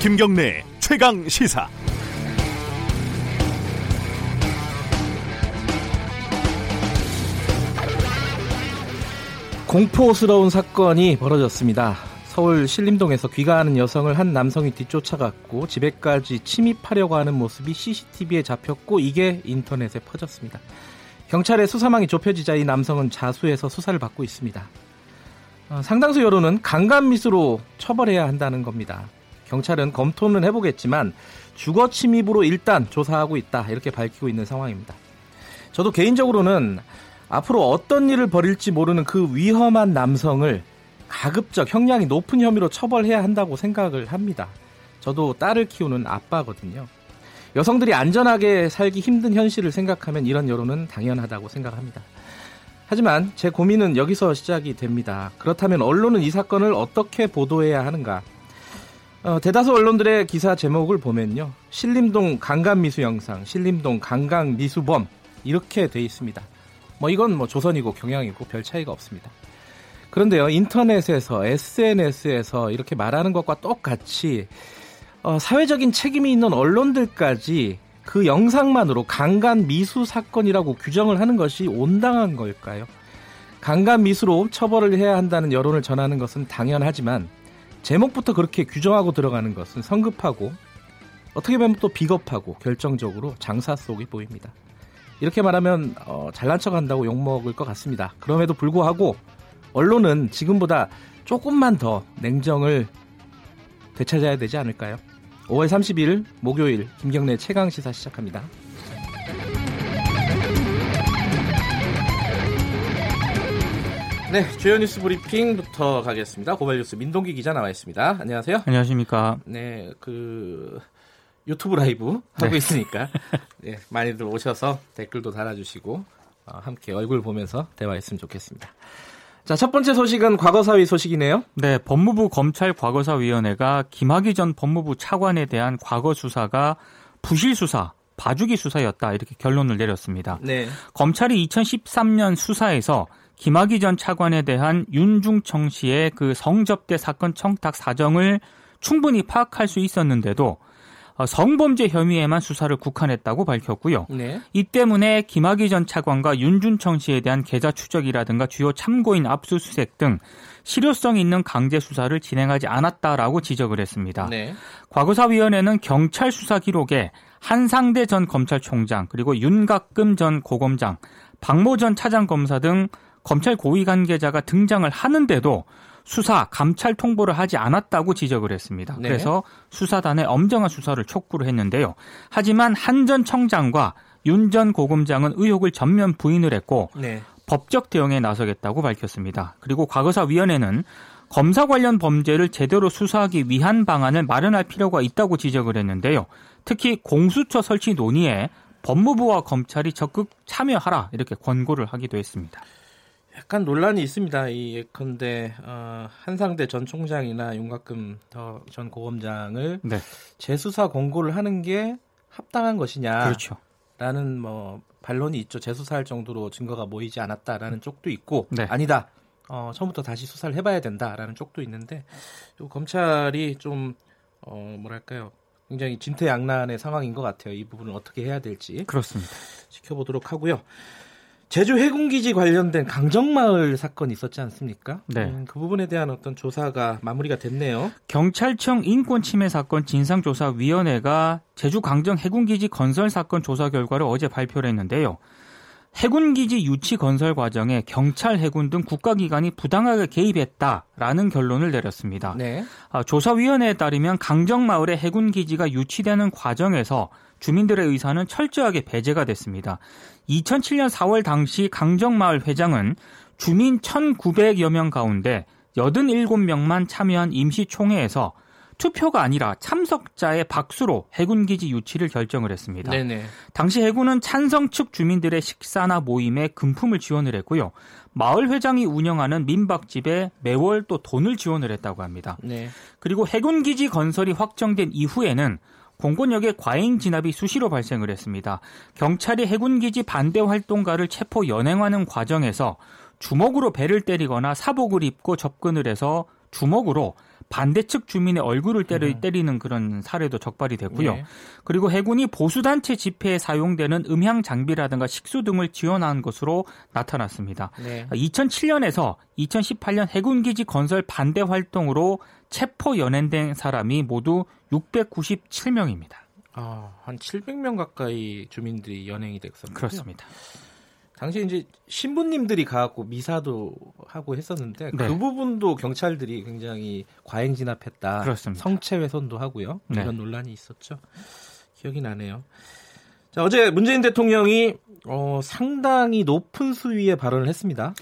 김경래 최강 시사. 공포스러운 사건이 벌어졌습니다. 서울 신림동에서 귀가하는 여성을 한 남성이 뒤쫓아갔고 집에까지 침입하려고 하는 모습이 CCTV에 잡혔고 이게 인터넷에 퍼졌습니다. 경찰의 수사망이 좁혀지자 이 남성은 자수해서 수사를 받고 있습니다. 어, 상당수 여론은 강간미수로 처벌해야 한다는 겁니다. 경찰은 검토는 해보겠지만 주거 침입으로 일단 조사하고 있다 이렇게 밝히고 있는 상황입니다. 저도 개인적으로는 앞으로 어떤 일을 벌일지 모르는 그 위험한 남성을 가급적 형량이 높은 혐의로 처벌해야 한다고 생각을 합니다. 저도 딸을 키우는 아빠거든요. 여성들이 안전하게 살기 힘든 현실을 생각하면 이런 여론은 당연하다고 생각합니다. 하지만 제 고민은 여기서 시작이 됩니다. 그렇다면 언론은 이 사건을 어떻게 보도해야 하는가? 어, 대다수 언론들의 기사 제목을 보면요. 신림동 강간미수 영상, 신림동 강강미수범 이렇게 돼 있습니다. 뭐 이건 뭐 조선이고 경향이고 별 차이가 없습니다. 그런데요, 인터넷에서 SNS에서 이렇게 말하는 것과 똑같이 어, 사회적인 책임이 있는 언론들까지 그 영상만으로 강간 미수 사건이라고 규정을 하는 것이 온당한 걸까요? 강간 미수로 처벌을 해야 한다는 여론을 전하는 것은 당연하지만 제목부터 그렇게 규정하고 들어가는 것은 성급하고 어떻게 보면 또 비겁하고 결정적으로 장사 속이 보입니다. 이렇게 말하면 어, 잘난 척한다고 욕먹을 것 같습니다. 그럼에도 불구하고 언론은 지금보다 조금만 더 냉정을 되찾아야 되지 않을까요? 5월 30일 목요일 김경래 최강 시사 시작합니다. 네, 주요 뉴스 브리핑부터 가겠습니다. 고발 뉴스 민동기 기자 나와 있습니다. 안녕하세요. 안녕하십니까. 네, 그 유튜브 라이브 하고 네. 있으니까 네, 많이들 오셔서 댓글도 달아주시고 어, 함께 얼굴 보면서 대화했으면 좋겠습니다. 자, 첫 번째 소식은 과거사위 소식이네요. 네, 법무부 검찰 과거사위원회가 김학의 전 법무부 차관에 대한 과거 수사가 부실 수사, 봐주기 수사였다 이렇게 결론을 내렸습니다. 네. 검찰이 2013년 수사에서 김학의 전 차관에 대한 윤중청 씨의 그 성접대 사건 청탁 사정을 충분히 파악할 수 있었는데도 어, 성범죄 혐의에만 수사를 국한했다고 밝혔고요. 네. 이 때문에 김학의 전 차관과 윤준청 씨에 대한 계좌 추적이라든가 주요 참고인 압수수색 등 실효성 있는 강제 수사를 진행하지 않았다라고 지적을 했습니다. 네. 과거사위원회는 경찰 수사 기록에 한상대 전 검찰총장 그리고 윤각금 전 고검장, 박모 전 차장검사 등 검찰 고위 관계자가 등장을 하는데도 수사, 감찰 통보를 하지 않았다고 지적을 했습니다. 네. 그래서 수사단의 엄정한 수사를 촉구를 했는데요. 하지만 한 전 청장과 윤 전 고검장은 의혹을 전면 부인을 했고 네. 법적 대응에 나서겠다고 밝혔습니다. 그리고 과거사위원회는 검사 관련 범죄를 제대로 수사하기 위한 방안을 마련할 필요가 있다고 지적을 했는데요. 특히 공수처 설치 논의에 법무부와 검찰이 적극 참여하라 이렇게 권고를 하기도 했습니다. 약간 논란이 있습니다. 이 예컨대 어, 한상대 전 총장이나 윤곽금 전 고검장을 네. 재수사 권고를 하는 게 합당한 것이냐? 그렇죠. 라는 뭐 반론이 있죠. 재수사할 정도로 증거가 모이지 않았다라는 쪽도 있고 네. 아니다. 어, 처음부터 다시 수사를 해봐야 된다라는 쪽도 있는데 검찰이 좀 어, 뭐랄까요? 굉장히 진퇴양난의 상황인 것 같아요. 이 부분을 어떻게 해야 될지 그렇습니다. 지켜보도록 하고요. 제주 해군기지 관련된 강정마을 사건이 있었지 않습니까? 네. 음, 그 부분에 대한 어떤 조사가 마무리가 됐네요. 경찰청 인권침해 사건 진상조사위원회가 제주 강정 해군기지 건설 사건 조사 결과를 어제 발표를 했는데요. 해군기지 유치 건설 과정에 경찰, 해군 등 국가기관이 부당하게 개입했다라는 결론을 내렸습니다. 네. 아, 조사위원회에 따르면 강정마을의 해군기지가 유치되는 과정에서 주민들의 의사는 철저하게 배제가 됐습니다. 2007년 4월 당시 강정마을 회장은 주민 1,900여 명 가운데 87명만 참여한 임시총회에서 투표가 아니라 참석자의 박수로 해군기지 유치를 결정을 했습니다. 네네. 당시 해군은 찬성 측 주민들의 식사나 모임에 금품을 지원을 했고요. 마을 회장이 운영하는 민박집에 매월 또 돈을 지원을 했다고 합니다. 네. 그리고 해군기지 건설이 확정된 이후에는 공권력의 과잉 진압이 수시로 발생을 했습니다. 경찰이 해군기지 반대 활동가를 체포 연행하는 과정에서 주먹으로 배를 때리거나 사복을 입고 접근을 해서 주먹으로 반대측 주민의 얼굴을 때리, 음. 때리는 그런 사례도 적발이 됐고요. 네. 그리고 해군이 보수단체 집회에 사용되는 음향 장비라든가 식수 등을 지원한 것으로 나타났습니다. 네. 2007년에서 2018년 해군기지 건설 반대 활동으로 체포 연행된 사람이 모두 697명입니다. 아, 한 700명 가까이 주민들이 연행이 됐었군요. 그렇습니다. 당시 이제 신부님들이 가갖고 미사도 하고 했었는데 네. 그 부분도 경찰들이 굉장히 과잉 진압했다. 그렇습니다. 성체 훼손도 하고요. 네. 이런 논란이 있었죠. 기억이 나네요. 자, 어제 문재인 대통령이 어, 상당히 높은 수위의 발언을 했습니다.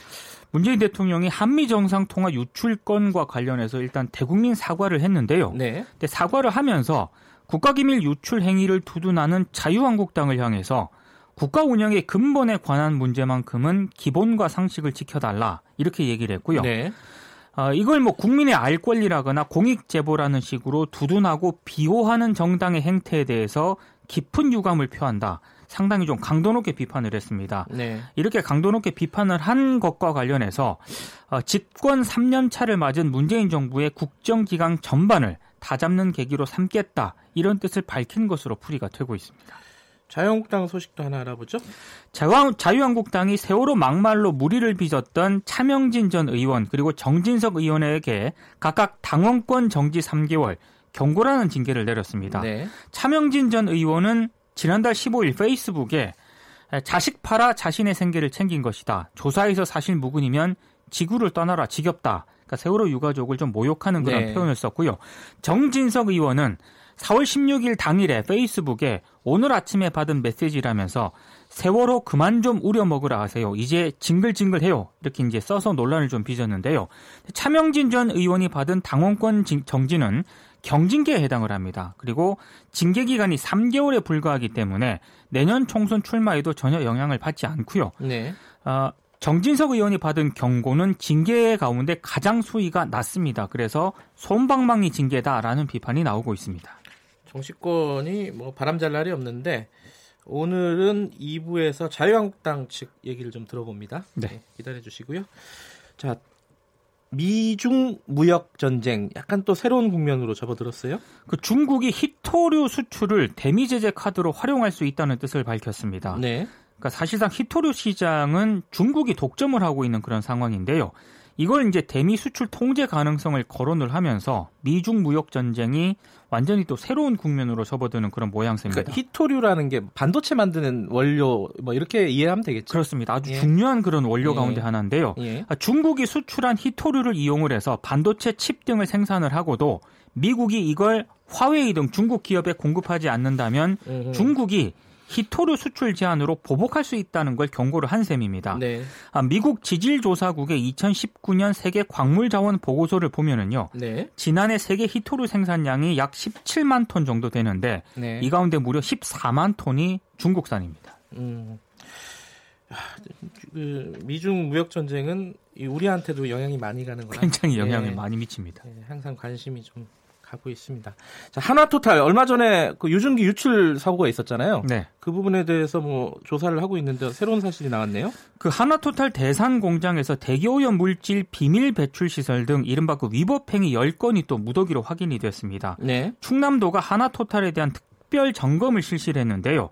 문재인 대통령이 한미 정상 통화 유출건과 관련해서 일단 대국민 사과를 했는데요. 네. 근데 사과를 하면서 국가기밀 유출 행위를 두둔하는 자유한국당을 향해서 국가 운영의 근본에 관한 문제만큼은 기본과 상식을 지켜달라 이렇게 얘기를 했고요. 네. 어, 이걸 뭐 국민의 알 권리라거나 공익 제보라는 식으로 두둔하고 비호하는 정당의 행태에 대해서 깊은 유감을 표한다. 상당히 좀 강도 높게 비판을 했습니다. 네. 이렇게 강도 높게 비판을 한 것과 관련해서 어, 집권 3년 차를 맞은 문재인 정부의 국정기강 전반을 다 잡는 계기로 삼겠다 이런 뜻을 밝힌 것으로 풀이가 되고 있습니다. 자유한국당 소식도 하나 알아보죠. 자유한국당이 세월호 막말로 무리를 빚었던 차명진 전 의원 그리고 정진석 의원에게 각각 당원권 정지 3개월 경고라는 징계를 내렸습니다. 네. 차명진 전 의원은 지난달 15일 페이스북에 자식 팔아 자신의 생계를 챙긴 것이다. 조사에서 사실 무근이면 지구를 떠나라 지겹다. 그러니까 세월호 유가족을 좀 모욕하는 그런 네. 표현을 썼고요. 정진석 의원은 4월 16일 당일에 페이스북에 오늘 아침에 받은 메시지라면서 세월호 그만 좀 우려 먹으라 하세요. 이제 징글징글해요. 이렇게 이제 써서 논란을 좀 빚었는데요. 차명진 전 의원이 받은 당원권 정지는 경징계에 해당을 합니다. 그리고 징계 기간이 3개월에 불과하기 때문에 내년 총선 출마에도 전혀 영향을 받지 않고요. 네. 어, 정진석 의원이 받은 경고는 징계 가운데 가장 수위가 낮습니다. 그래서 손방망이 징계다라는 비판이 나오고 있습니다. 정치권이 뭐 바람잘 날이 없는데 오늘은 2부에서 자유한국당 측 얘기를 좀 들어봅니다. 네. 네 기다려 주시고요. 자, 미중 무역 전쟁 약간 또 새로운 국면으로 접어들었어요. 그 중국이 히토류 수출을 대미 제재 카드로 활용할 수 있다는 뜻을 밝혔습니다. 네. 그러니까 사실상 히토류 시장은 중국이 독점을 하고 있는 그런 상황인데요. 이걸 이제 대미 수출 통제 가능성을 거론을 하면서 미중 무역 전쟁이 완전히 또 새로운 국면으로 접어드는 그런 모양새입니다. 그러니까 히토류라는 게 반도체 만드는 원료 뭐 이렇게 이해하면 되겠죠. 그렇습니다. 아주 예. 중요한 그런 원료 예. 가운데 하나인데요. 예. 아, 중국이 수출한 히토류를 이용을 해서 반도체 칩 등을 생산을 하고도 미국이 이걸 화웨이 등 중국 기업에 공급하지 않는다면 중국이 히토류 수출 제한으로 보복할 수 있다는 걸 경고를 한 셈입니다. 네. 아, 미국 지질조사국의 2019년 세계 광물자원 보고서를 보면은요. 네. 지난해 세계 히토류 생산량이 약 17만 톤 정도 되는데 네. 이 가운데 무려 14만 톤이 중국산입니다. 음. 그 미중 무역 전쟁은 우리한테도 영향이 많이 가는 거라 굉장히 영향을 네. 많이 미칩니다. 네, 항상 관심이 좀 가고 있습니다. 자, 하나토탈 얼마 전에 그 유증기 유출 사고가 있었잖아요. 네. 그 부분에 대해서 뭐 조사를 하고 있는데 새로운 사실이 나왔네요. 그 하나토탈 대산 공장에서 대기오염 물질 비밀 배출 시설 등 이른바 그 위법 행위 10건이 또 무더기로 확인이 됐습니다. 네. 충남도가 하나토탈에 대한 특별 점검을 실시를 했는데요.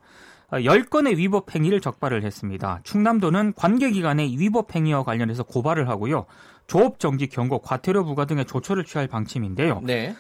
10건의 위법 행위를 적발을 했습니다. 충남도는 관계기관의 위법 행위와 관련해서 고발을 하고요. 조업 정지 경고, 과태료 부과 등의 조처를 취할 방침인데요. 네.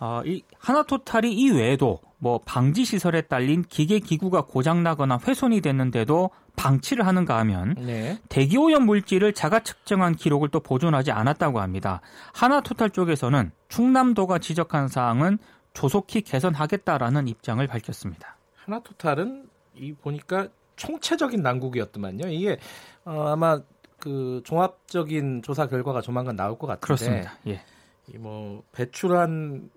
어, 이 하나토탈이 이 외에도 뭐 방지 시설에 딸린 기계 기구가 고장 나거나 훼손이 됐는데도 방치를 하는가 하면 네. 대기 오염 물질을 자가 측정한 기록을 또 보존하지 않았다고 합니다. 하나토탈 쪽에서는 충남도가 지적한 사항은 조속히 개선하겠다라는 입장을 밝혔습니다. 하나토탈은 이 보니까 총체적인 난국이었더만요. 이게 어, 아마 그 종합적인 조사 결과가 조만간 나올 것 같은데. 그렇습니다. 예. 이뭐 배출한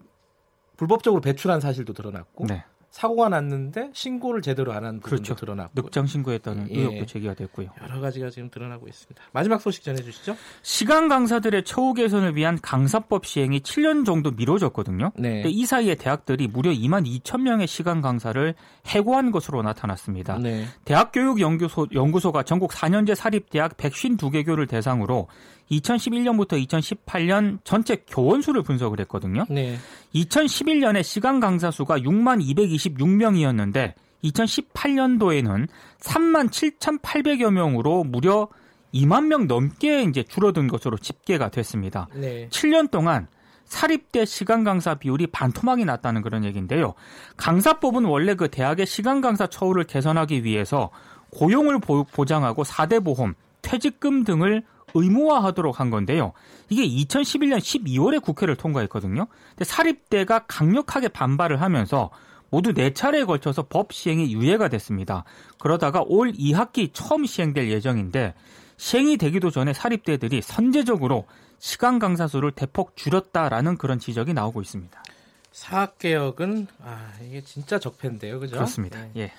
불법적으로 배출한 사실도 드러났고 네. 사고가 났는데 신고를 제대로 안 한 부분도 그렇죠. 드러났고 늑장 신고했다는 예. 의혹도 제기가 됐고요. 여러 가지가 지금 드러나고 있습니다. 마지막 소식 전해주시죠. 시간 강사들의 처우 개선을 위한 강사법 시행이 7년 정도 미뤄졌거든요. 네. 이 사이에 대학들이 무려 2만 2천 명의 시간 강사를 해고한 것으로 나타났습니다. 네. 대학교육연구소 연구소가 전국 4년제 사립대학 152개 교를 대상으로 2011년부터 2018년 전체 교원 수를 분석을 했거든요. 네. 2011년에 시간 강사 수가 6만 226명이었는데 2018년도에는 3만 7,800여 명으로 무려 2만 명 넘게 이제 줄어든 것으로 집계가 됐습니다. 네. 7년 동안 사립대 시간 강사 비율이 반토막이 났다는 그런 얘기인데요. 강사법은 원래 그 대학의 시간 강사 처우를 개선하기 위해서 고용을 보장하고 4대 보험, 퇴직금 등을 의무화하도록 한 건데요. 이게 2011년 12월에 국회를 통과했거든요. 근데 사립대가 강력하게 반발을 하면서 모두 네 차례에 걸쳐서 법 시행이 유예가 됐습니다. 그러다가 올 2학기 처음 시행될 예정인데 시행이 되기도 전에 사립대들이 선제적으로 시간 강사 수를 대폭 줄였다라는 그런 지적이 나오고 있습니다. 사학개혁은 아 이게 진짜 적폐인데요, 그죠? 그렇습니다. 네. 예.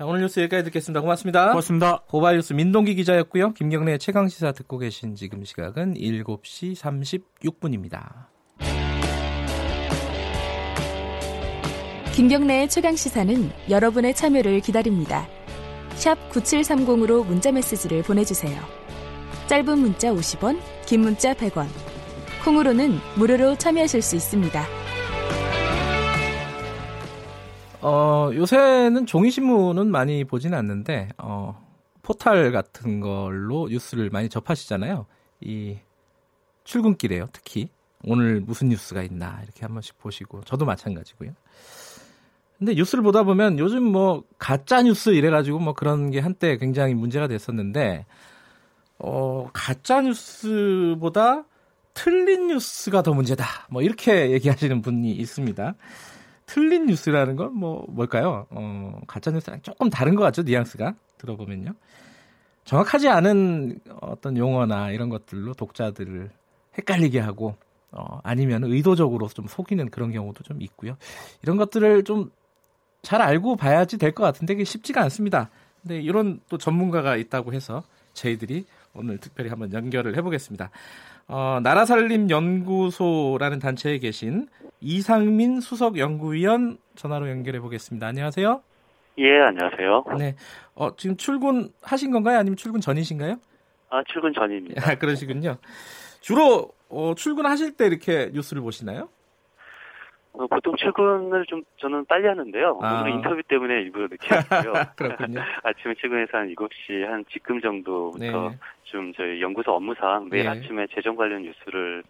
자 오늘 뉴스 여기까지 듣겠습니다. 고맙습니다. 고맙습니다. 고발 뉴스 민동기 기자였고요. 김경래 최강 시사 듣고 계신 지금 시각은 7시 36분입니다. 김경래의 최강 시사는 여러분의 참여를 기다립니다. 샵 9730으로 문자 메시지를 보내주세요. 짧은 문자 50원, 긴 문자 100원. 콩으로는 무료로 참여하실 수 있습니다. 어, 요새는 종이신문은 많이 보지는 않는데, 어, 포탈 같은 걸로 뉴스를 많이 접하시잖아요. 이 출근길에요, 특히. 오늘 무슨 뉴스가 있나, 이렇게 한 번씩 보시고. 저도 마찬가지고요. 근데 뉴스를 보다 보면 요즘 뭐 가짜 뉴스 이래가지고 뭐 그런 게 한때 굉장히 문제가 됐었는데 어 가짜 뉴스보다 틀린 뉴스가 더 문제다. 뭐 이렇게 얘기하시는 분이 있습니다. 틀린 뉴스라는 건 뭐 뭘까요? 어 가짜 뉴스랑 조금 다른 것 같죠 뉘앙스가 들어보면요. 정확하지 않은 어떤 용어나 이런 것들로 독자들을 헷갈리게 하고 어, 아니면 의도적으로 좀 속이는 그런 경우도 좀 있고요. 이런 것들을 좀 잘 알고 봐야지 될 것 같은데 그게 쉽지가 않습니다. 근데 이런 또 전문가가 있다고 해서 저희들이 오늘 특별히 한번 연결을 해보겠습니다. 어, 나라살림연구소라는 단체에 계신 이상민 수석 연구위원 전화로 연결해 보겠습니다. 안녕하세요. 예, 안녕하세요. 네. 어, 지금 출근하신 건가요? 아니면 출근 전이신가요? 아, 출근 전입니다. 아, 그러시군요. 주로 어, 출근하실 때 이렇게 뉴스를 보시나요? 어, 보통 출근을 좀 저는 빨리 하는데요. 아. 오늘 인터뷰 때문에 일부러 늦게 했고요. 그렇군요. 아침에 출근해서 한 7시 한 지금 정도부터 네. 좀 저희 연구소 업무상 매일 네. 아침에 재정 관련 뉴스를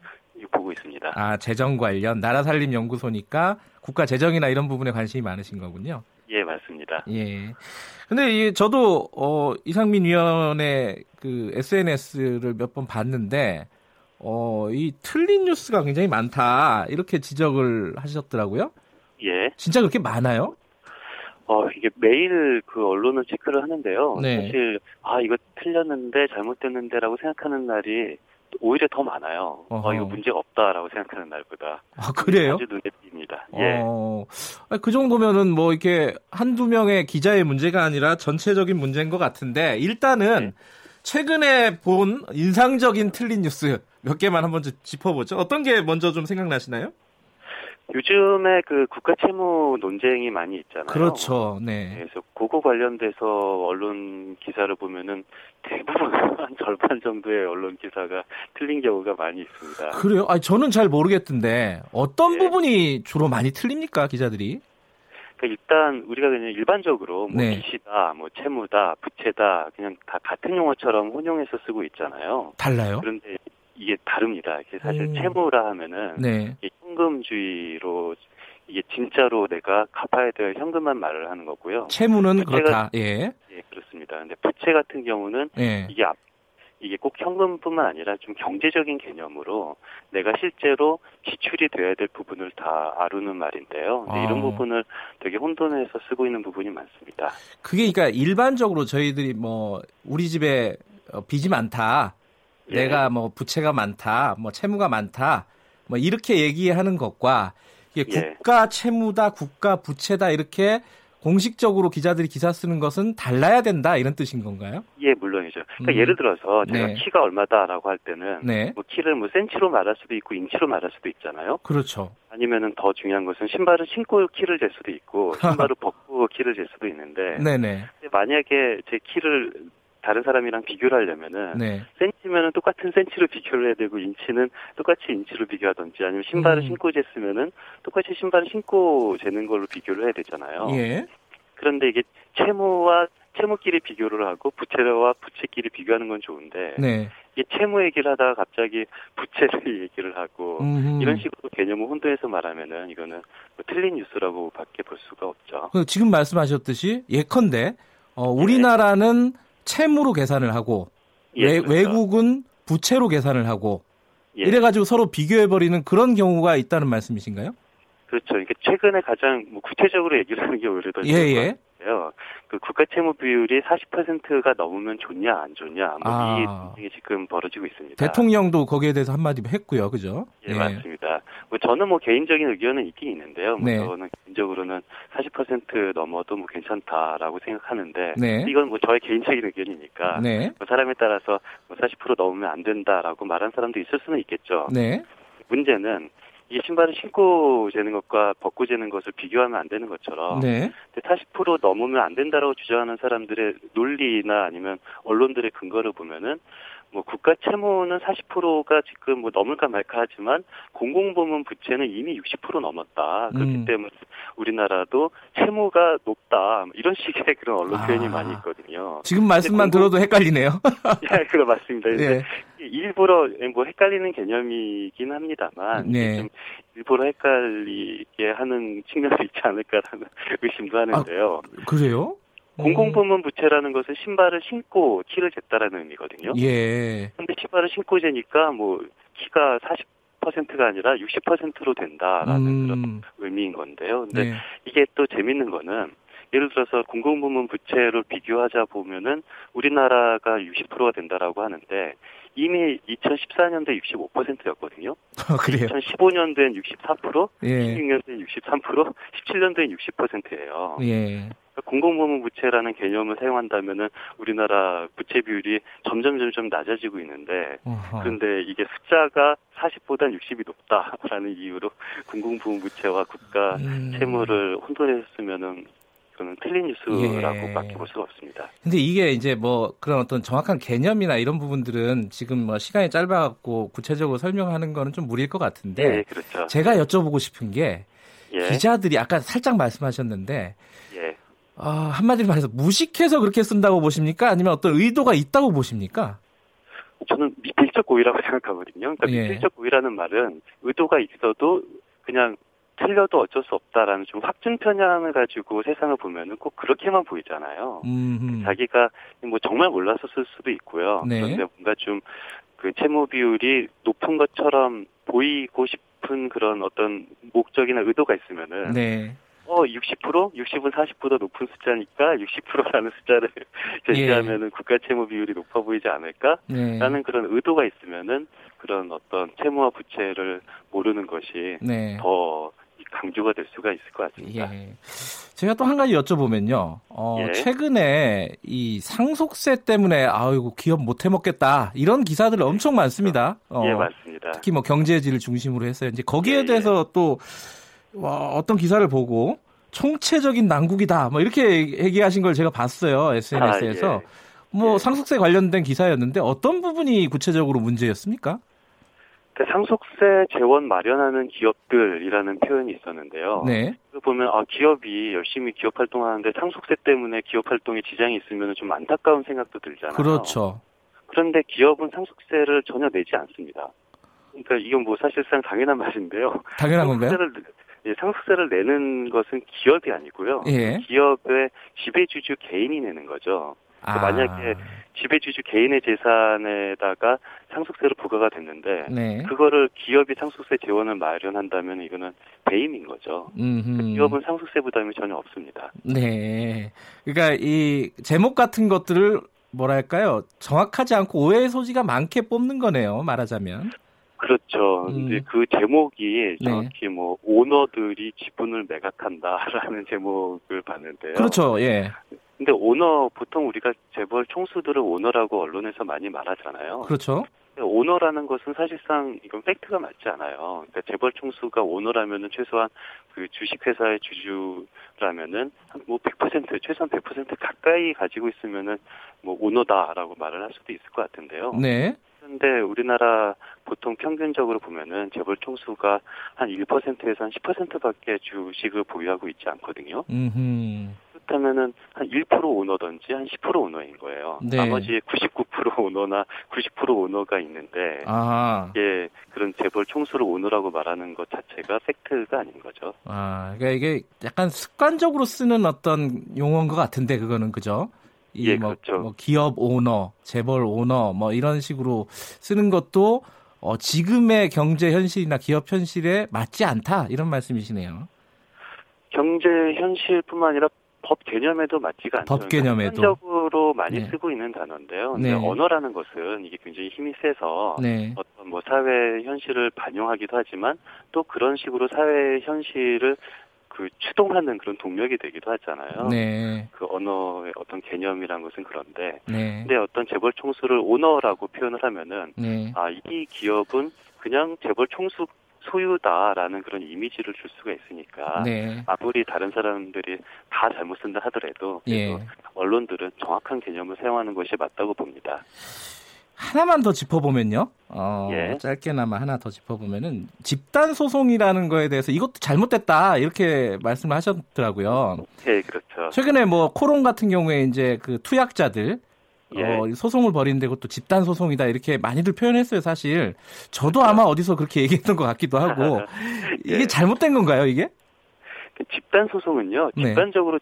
보고 있습니다. 아, 재정 관련 나라 살림 연구소니까 국가 재정이나 이런 부분에 관심이 많으신 거군요. 예, 맞습니다. 예. 근데 이 저도 어 이상민 위원의 그 SNS를 몇 번 봤는데 어, 이 틀린 뉴스가 굉장히 많다. 이렇게 지적을 하셨더라고요. 예. 진짜 그렇게 많아요? 어, 이게 매일 그 언론을 체크를 하는데요. 네. 사실, 아, 이거 틀렸는데, 잘못됐는데라고 생각하는 날이 오히려 더 많아요. 어 어, 이거 문제가 없다라고 생각하는 날보다. 아, 그래요? 아주 눈에 띕니다. 예. 어, 그 정도면은 뭐 이렇게 한두 명의 기자의 문제가 아니라 전체적인 문제인 것 같은데, 일단은 네. 최근에 본 인상적인 틀린 뉴스 몇 개만 한번 짚어보죠. 어떤 게 먼저 좀 생각나시나요? 요즘에 그 국가 채무 논쟁이 많이 있잖아요. 그렇죠. 네. 그래서 그거 관련돼서 언론 기사를 보면은 대부분 한 절반 정도의 언론 기사가 틀린 경우가 많이 있습니다. 그래요? 아니 저는 잘 모르겠던데 어떤 네. 부분이 주로 많이 틀립니까 기자들이? 그러니까 일단 우리가 그냥 일반적으로 뭐 네. 빚이다, 뭐 채무다, 부채다 그냥 다 같은 용어처럼 혼용해서 쓰고 있잖아요. 달라요? 그런데 이게 다릅니다. 이게 사실 음. 채무라 하면은 네. 현금주의로 이게 진짜로 내가 갚아야 될 현금만 말을 하는 거고요. 채무는 그렇다. 예. 예, 그렇습니다. 근데 부채 같은 경우는 예. 이게 앞, 이게 꼭 현금뿐만 아니라 좀 경제적인 개념으로 내가 실제로 지출이 돼야 될 부분을 다 아르는 말인데요. 아. 이런 부분을 되게 혼돈해서 쓰고 있는 부분이 많습니다. 그게 그러니까 일반적으로 저희들이 뭐 우리 집에 어, 빚이 많다. 예. 내가 뭐 부채가 많다. 뭐 채무가 많다. 뭐 이렇게 얘기하는 것과 이게 예. 국가 채무다, 국가 부채다 이렇게 공식적으로 기자들이 기사 쓰는 것은 달라야 된다 이런 뜻인 건가요? 예, 물론이죠. 그러니까 음. 예를 들어서 제가 네. 키가 얼마다라고 할 때는 네. 뭐 키를 뭐 센치로 말할 수도 있고 인치로 말할 수도 있잖아요. 그렇죠. 아니면은 더 중요한 것은 신발을 신고 키를 잴 수도 있고 신발을 벗고 키를 잴 수도 있는데 네네. 만약에 제 키를 다른 사람이랑 비교를 하려면은 네. 센치면은 똑같은 센치로 비교를 해야 되고 인치는 똑같이 인치로 비교하든지 아니면 신발을 음. 신고 쟀으면은 똑같이 신발을 신고 재는 걸로 비교를 해야 되잖아요. 예. 그런데 이게 채무와 채무끼리 비교를 하고 부채와 부채끼리 비교하는 건 좋은데 네. 이게 채무 얘기를 하다가 갑자기 부채를 얘기를 하고 음흠. 이런 식으로 개념을 혼동해서 말하면은 이거는 뭐 틀린 뉴스라고밖에 볼 수가 없죠. 그 지금 말씀하셨듯이 예컨대 어, 우리나라는 네. 채무로 계산을 하고 예, 외, 그렇죠. 외국은 부채로 계산을 하고 예. 이래가지고 서로 비교해버리는 그런 경우가 있다는 말씀이신가요? 그렇죠. 이게 최근에 가장 뭐 구체적으로 얘기를 하는 게 오히려 더 예, 예. 같아요. 그 국가 채무 비율이 40%가 넘으면 좋냐 안 좋냐 뭐이 아. 지금 벌어지고 있습니다. 대통령도 거기에 대해서 한마디 했고요, 그죠? 예, 예. 맞습니다. 뭐 저는 뭐 개인적인 의견은 있긴 있는데요. 뭐 네. 저는 개인적으로는 40% 넘어도 뭐 괜찮다라고 생각하는데 네. 이건 뭐 저의 개인적인 의견이니까 네. 뭐 사람에 따라서 뭐 40% 넘으면 안 된다라고 말한 사람도 있을 수는 있겠죠. 네. 문제는 이 신발을 신고 재는 것과 벗고 재는 것을 비교하면 안 되는 것처럼 네. 40% 넘으면 안 된다라고 주장하는 사람들의 논리나 아니면 언론들의 근거를 보면은 뭐 국가 채무는 40%가 지금 뭐 넘을까 말까 하지만 공공부문 부채는 이미 60% 넘었다. 그렇기 음. 때문에 우리나라도 채무가 높다. 뭐 이런 식의 그런 언론 표현이 아. 많이 있거든요. 지금 말씀만 공공... 들어도 헷갈리네요. 예, 그래 맞습니다. 예. 일부러 뭐 헷갈리는 개념이긴 합니다만 네. 좀 일부러 헷갈리게 하는 측면도 있지 않을까라는 의심도 하는데요. 아, 그래요? 공공부문 부채라는 것은 신발을 신고 키를 쟀다라는 의미거든요. 예. 근데 신발을 신고 재니까 뭐 키가 40%가 아니라 60%로 된다라는 음. 그런 의미인 건데요. 근데 네. 이게 또 재밌는 거는 예를 들어서 공공부문 부채로 비교하자 보면은 우리나라가 60%가 된다라고 하는데 이미 2014년도에 65%였거든요. 아, 그래요? 2015년도엔 64%, 예. 16년도엔 63%, 17년도엔 60%예요. 예. 공공부문 부채라는 개념을 사용한다면은 우리나라 부채 비율이 점점 점점 낮아지고 있는데 어허. 그런데 이게 숫자가 40보단 60이 높다라는 이유로 공공부문 부채와 국가 음. 채무를 혼돈했으면은 그는 틀린 뉴스라고밖에 예. 볼 수가 없습니다. 근데 이게 이제 뭐 그런 어떤 정확한 개념이나 이런 부분들은 지금 뭐 시간이 짧아갖고 구체적으로 설명하는 거는 좀 무리일 것 같은데. 예, 그렇죠. 제가 여쭤보고 싶은 게 예. 기자들이 아까 살짝 말씀하셨는데 예. 어, 한마디로 말해서 무식해서 그렇게 쓴다고 보십니까? 아니면 어떤 의도가 있다고 보십니까? 저는 미필적 고의라고 생각하거든요. 그러니까 예. 미필적 고의라는 말은 의도가 있어도 그냥 틀려도 어쩔 수 없다라는 좀 확증 편향을 가지고 세상을 보면은 꼭 그렇게만 보이잖아요. 음흠. 자기가 뭐 정말 몰라서 쓸 수도 있고요. 네. 그런데 뭔가 좀 그 채무 비율이 높은 것처럼 보이고 싶은 그런 어떤 목적이나 의도가 있으면은 네. 어, 60%? 60은 40보다 높은 숫자니까 60%라는 숫자를 제시하면은 예. 국가 채무 비율이 높아 보이지 않을까? 네. 라는 그런 의도가 있으면은 그런 어떤 채무와 부채를 모르는 것이 네. 더 강조가 될 수가 있을 것 같습니다. 예. 제가 또 한 가지 여쭤보면요. 어, 예. 최근에 이 상속세 때문에 아이고 기업 못 해먹겠다 이런 기사들 엄청 많습니다. 어, 예, 맞습니다. 특히 뭐 경제지를 중심으로 해서 이제 거기에 예, 예. 대해서 또 와, 어떤 기사를 보고 총체적인 난국이다 뭐 이렇게 얘기하신 걸 제가 봤어요 SNS에서. 아, 예. 뭐 상속세 관련된 기사였는데 어떤 부분이 구체적으로 문제였습니까? 그 상속세 재원 마련하는 기업들이라는 표현이 있었는데요. 네. 보면 아 기업이 열심히 기업 활동하는데 상속세 때문에 기업 활동에 지장이 있으면 좀 안타까운 생각도 들잖아요. 그렇죠. 그런데 기업은 상속세를 전혀 내지 않습니다. 그러니까 이건 뭐 사실상 당연한 말인데요. 당연한 건가요? 예, 상속세를 내는 것은 기업이 아니고요. 예. 기업의 지배주주 개인이 내는 거죠. 아. 만약에 지배주주 개인의 재산에다가 상속세로 부과가 됐는데 네. 그거를 기업이 상속세 재원을 마련한다면 이거는 배임인 거죠. 음흠. 기업은 상속세 부담이 전혀 없습니다. 네. 그러니까 이 제목 같은 것들을 뭐랄까요 정확하지 않고 오해의 소지가 많게 뽑는 거네요. 말하자면. 그렇죠. 음. 근데 그 제목이 네. 정확히 네. 뭐 오너들이 지분을 매각한다라는 제목을 봤는데요. 그렇죠. 예. 근데 오너 보통 우리가 재벌 총수들을 오너라고 언론에서 많이 말하잖아요. 그렇죠. 오너라는 것은 사실상 이건 팩트가 맞지 않아요. 그러니까 재벌 총수가 오너라면은 최소한 그 주식회사의 주주라면은 뭐 100% 최소한 100% 가까이 가지고 있으면은 뭐 오너다라고 말을 할 수도 있을 것 같은데요. 네. 그런데 우리나라 보통 평균적으로 보면은 재벌 총수가 한 1%에서 한 10%밖에 주식을 보유하고 있지 않거든요. 음. 그 렇다면은 한 1% 오너든지 한 10% 오너인 거예요. 네. 나머지 99% 오너나 90% 오너가 있는데 아. 이게 그런 재벌 총수를 오너라고 말하는 것 자체가 팩트가 아닌 거죠. 아, 그러니까 이게 약간 습관적으로 쓰는 어떤 용어인 것 같은데 그거는 그죠? 이 예, 뭐, 그렇죠. 뭐 기업 오너, 재벌 오너 뭐 이런 식으로 쓰는 것도 어, 지금의 경제 현실이나 기업 현실에 맞지 않다 이런 말씀이시네요. 경제 현실뿐만 아니라 법 개념에도 맞지가 않죠. 법 개념에도 적으로 많이 네. 쓰고 있는 단어인데요. 네. 언어라는 것은 이게 굉장히 힘이 세서 네. 어떤 뭐 사회 현실을 반영하기도 하지만 또 그런 식으로 사회 현실을 그 추동하는 그런 동력이 되기도 하잖아요. 네. 그 언어의 어떤 개념이란 것은 그런데, 네. 근데 어떤 재벌 총수를 오너라고 표현을 하면은 네. 아 이 기업은 그냥 재벌 총수 소유다라는 그런 이미지를 줄 수가 있으니까 네. 아무리 다른 사람들이 다 잘못 쓴다 하더라도 예. 언론들은 정확한 개념을 사용하는 것이 맞다고 봅니다. 하나만 더 짚어보면요. 어, 예. 짧게나마 하나 더 짚어보면은 집단 소송이라는 거에 대해서 이것도 잘못됐다 이렇게 말씀을 하셨더라고요. 예, 그렇죠. 최근에 뭐 코론 같은 경우에 이제 그 투약자들 예. 어, 소송을 벌이는데 그것도 집단 소송이다 이렇게 많이들 표현했어요 사실. 저도. 아마 어디서 그렇게 얘기했던 것 같기도 하고 예. 이게 잘못된 건가요 이게? 그 집단 소송은요 네. 집단적으로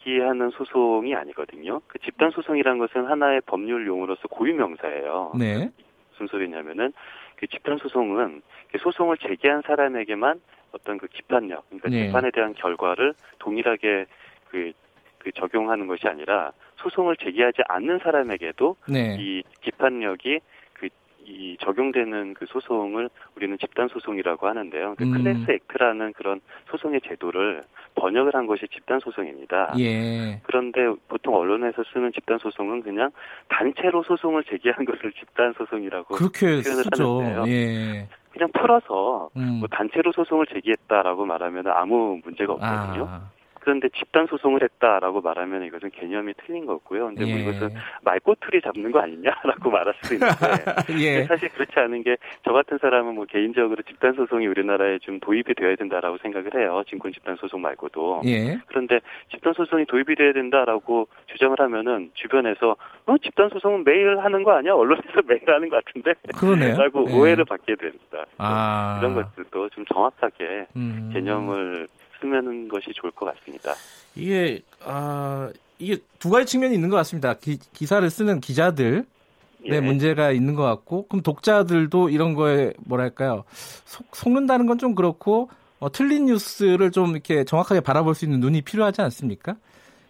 제기하는 소송이 아니거든요. 그 집단 소송이란 것은 하나의 법률 용어로서 고유 명사예요. 네. 무슨 소리냐면은 그 집단 소송은 그 소송을 제기한 사람에게만 어떤 그 기판력, 그러니까 네. 재판에 대한 결과를 동일하게 그, 그 적용하는 것이 아니라 소송을 제기하지 않는 사람에게도 네. 이 기판력이 그 이 적용되는 그 소송을 우리는 집단 소송이라고 하는데요. 그 음. 클래스 액트라는 그런 소송의 제도를 번역을 한 것이 집단 소송입니다. 예. 그런데 보통 언론에서 쓰는 집단 소송은 그냥 단체로 소송을 제기한 것을 집단 소송이라고 그렇게 표현을 쓰죠. 하는데요. 예. 그냥 풀어서 음. 뭐 단체로 소송을 제기했다라고 말하면 아무 문제가 없거든요. 아. 그런데 집단 소송을 했다라고 말하면 이것은 개념이 틀린 거고요. 근데 뭐 예. 뭐 이것은 말꼬투리 잡는 거 아니냐라고 말할 수 있는데 예. 사실 그렇지 않은 게 저 같은 사람은 뭐 개인적으로 집단 소송이 우리나라에 좀 도입이 되어야 된다라고 생각을 해요. 진권 집단 소송 말고도. 예. 그런데 집단 소송이 도입이 돼야 된다라고 주장을 하면은 주변에서 어 집단 소송은 매일 하는 거 아니야? 언론에서 매일 하는 것 같은데. 그러네요. 라고 예. 오해를 받게 됩니다. 아. 이런 것들도 좀 정확하게 음. 개념을 쓰는 것이 좋을 것 같습니다. 이게 아 이게 두 가지 측면이 있는 것 같습니다. 기, 사를 쓰는 기자들 네, 예. 문제가 있는 것 같고, 그럼 독자들도 이런 거에 뭐랄까요 속, 속는다는 건 좀 그렇고 어, 틀린 뉴스를 좀 이렇게 정확하게 바라볼 수 있는 눈이 필요하지 않습니까?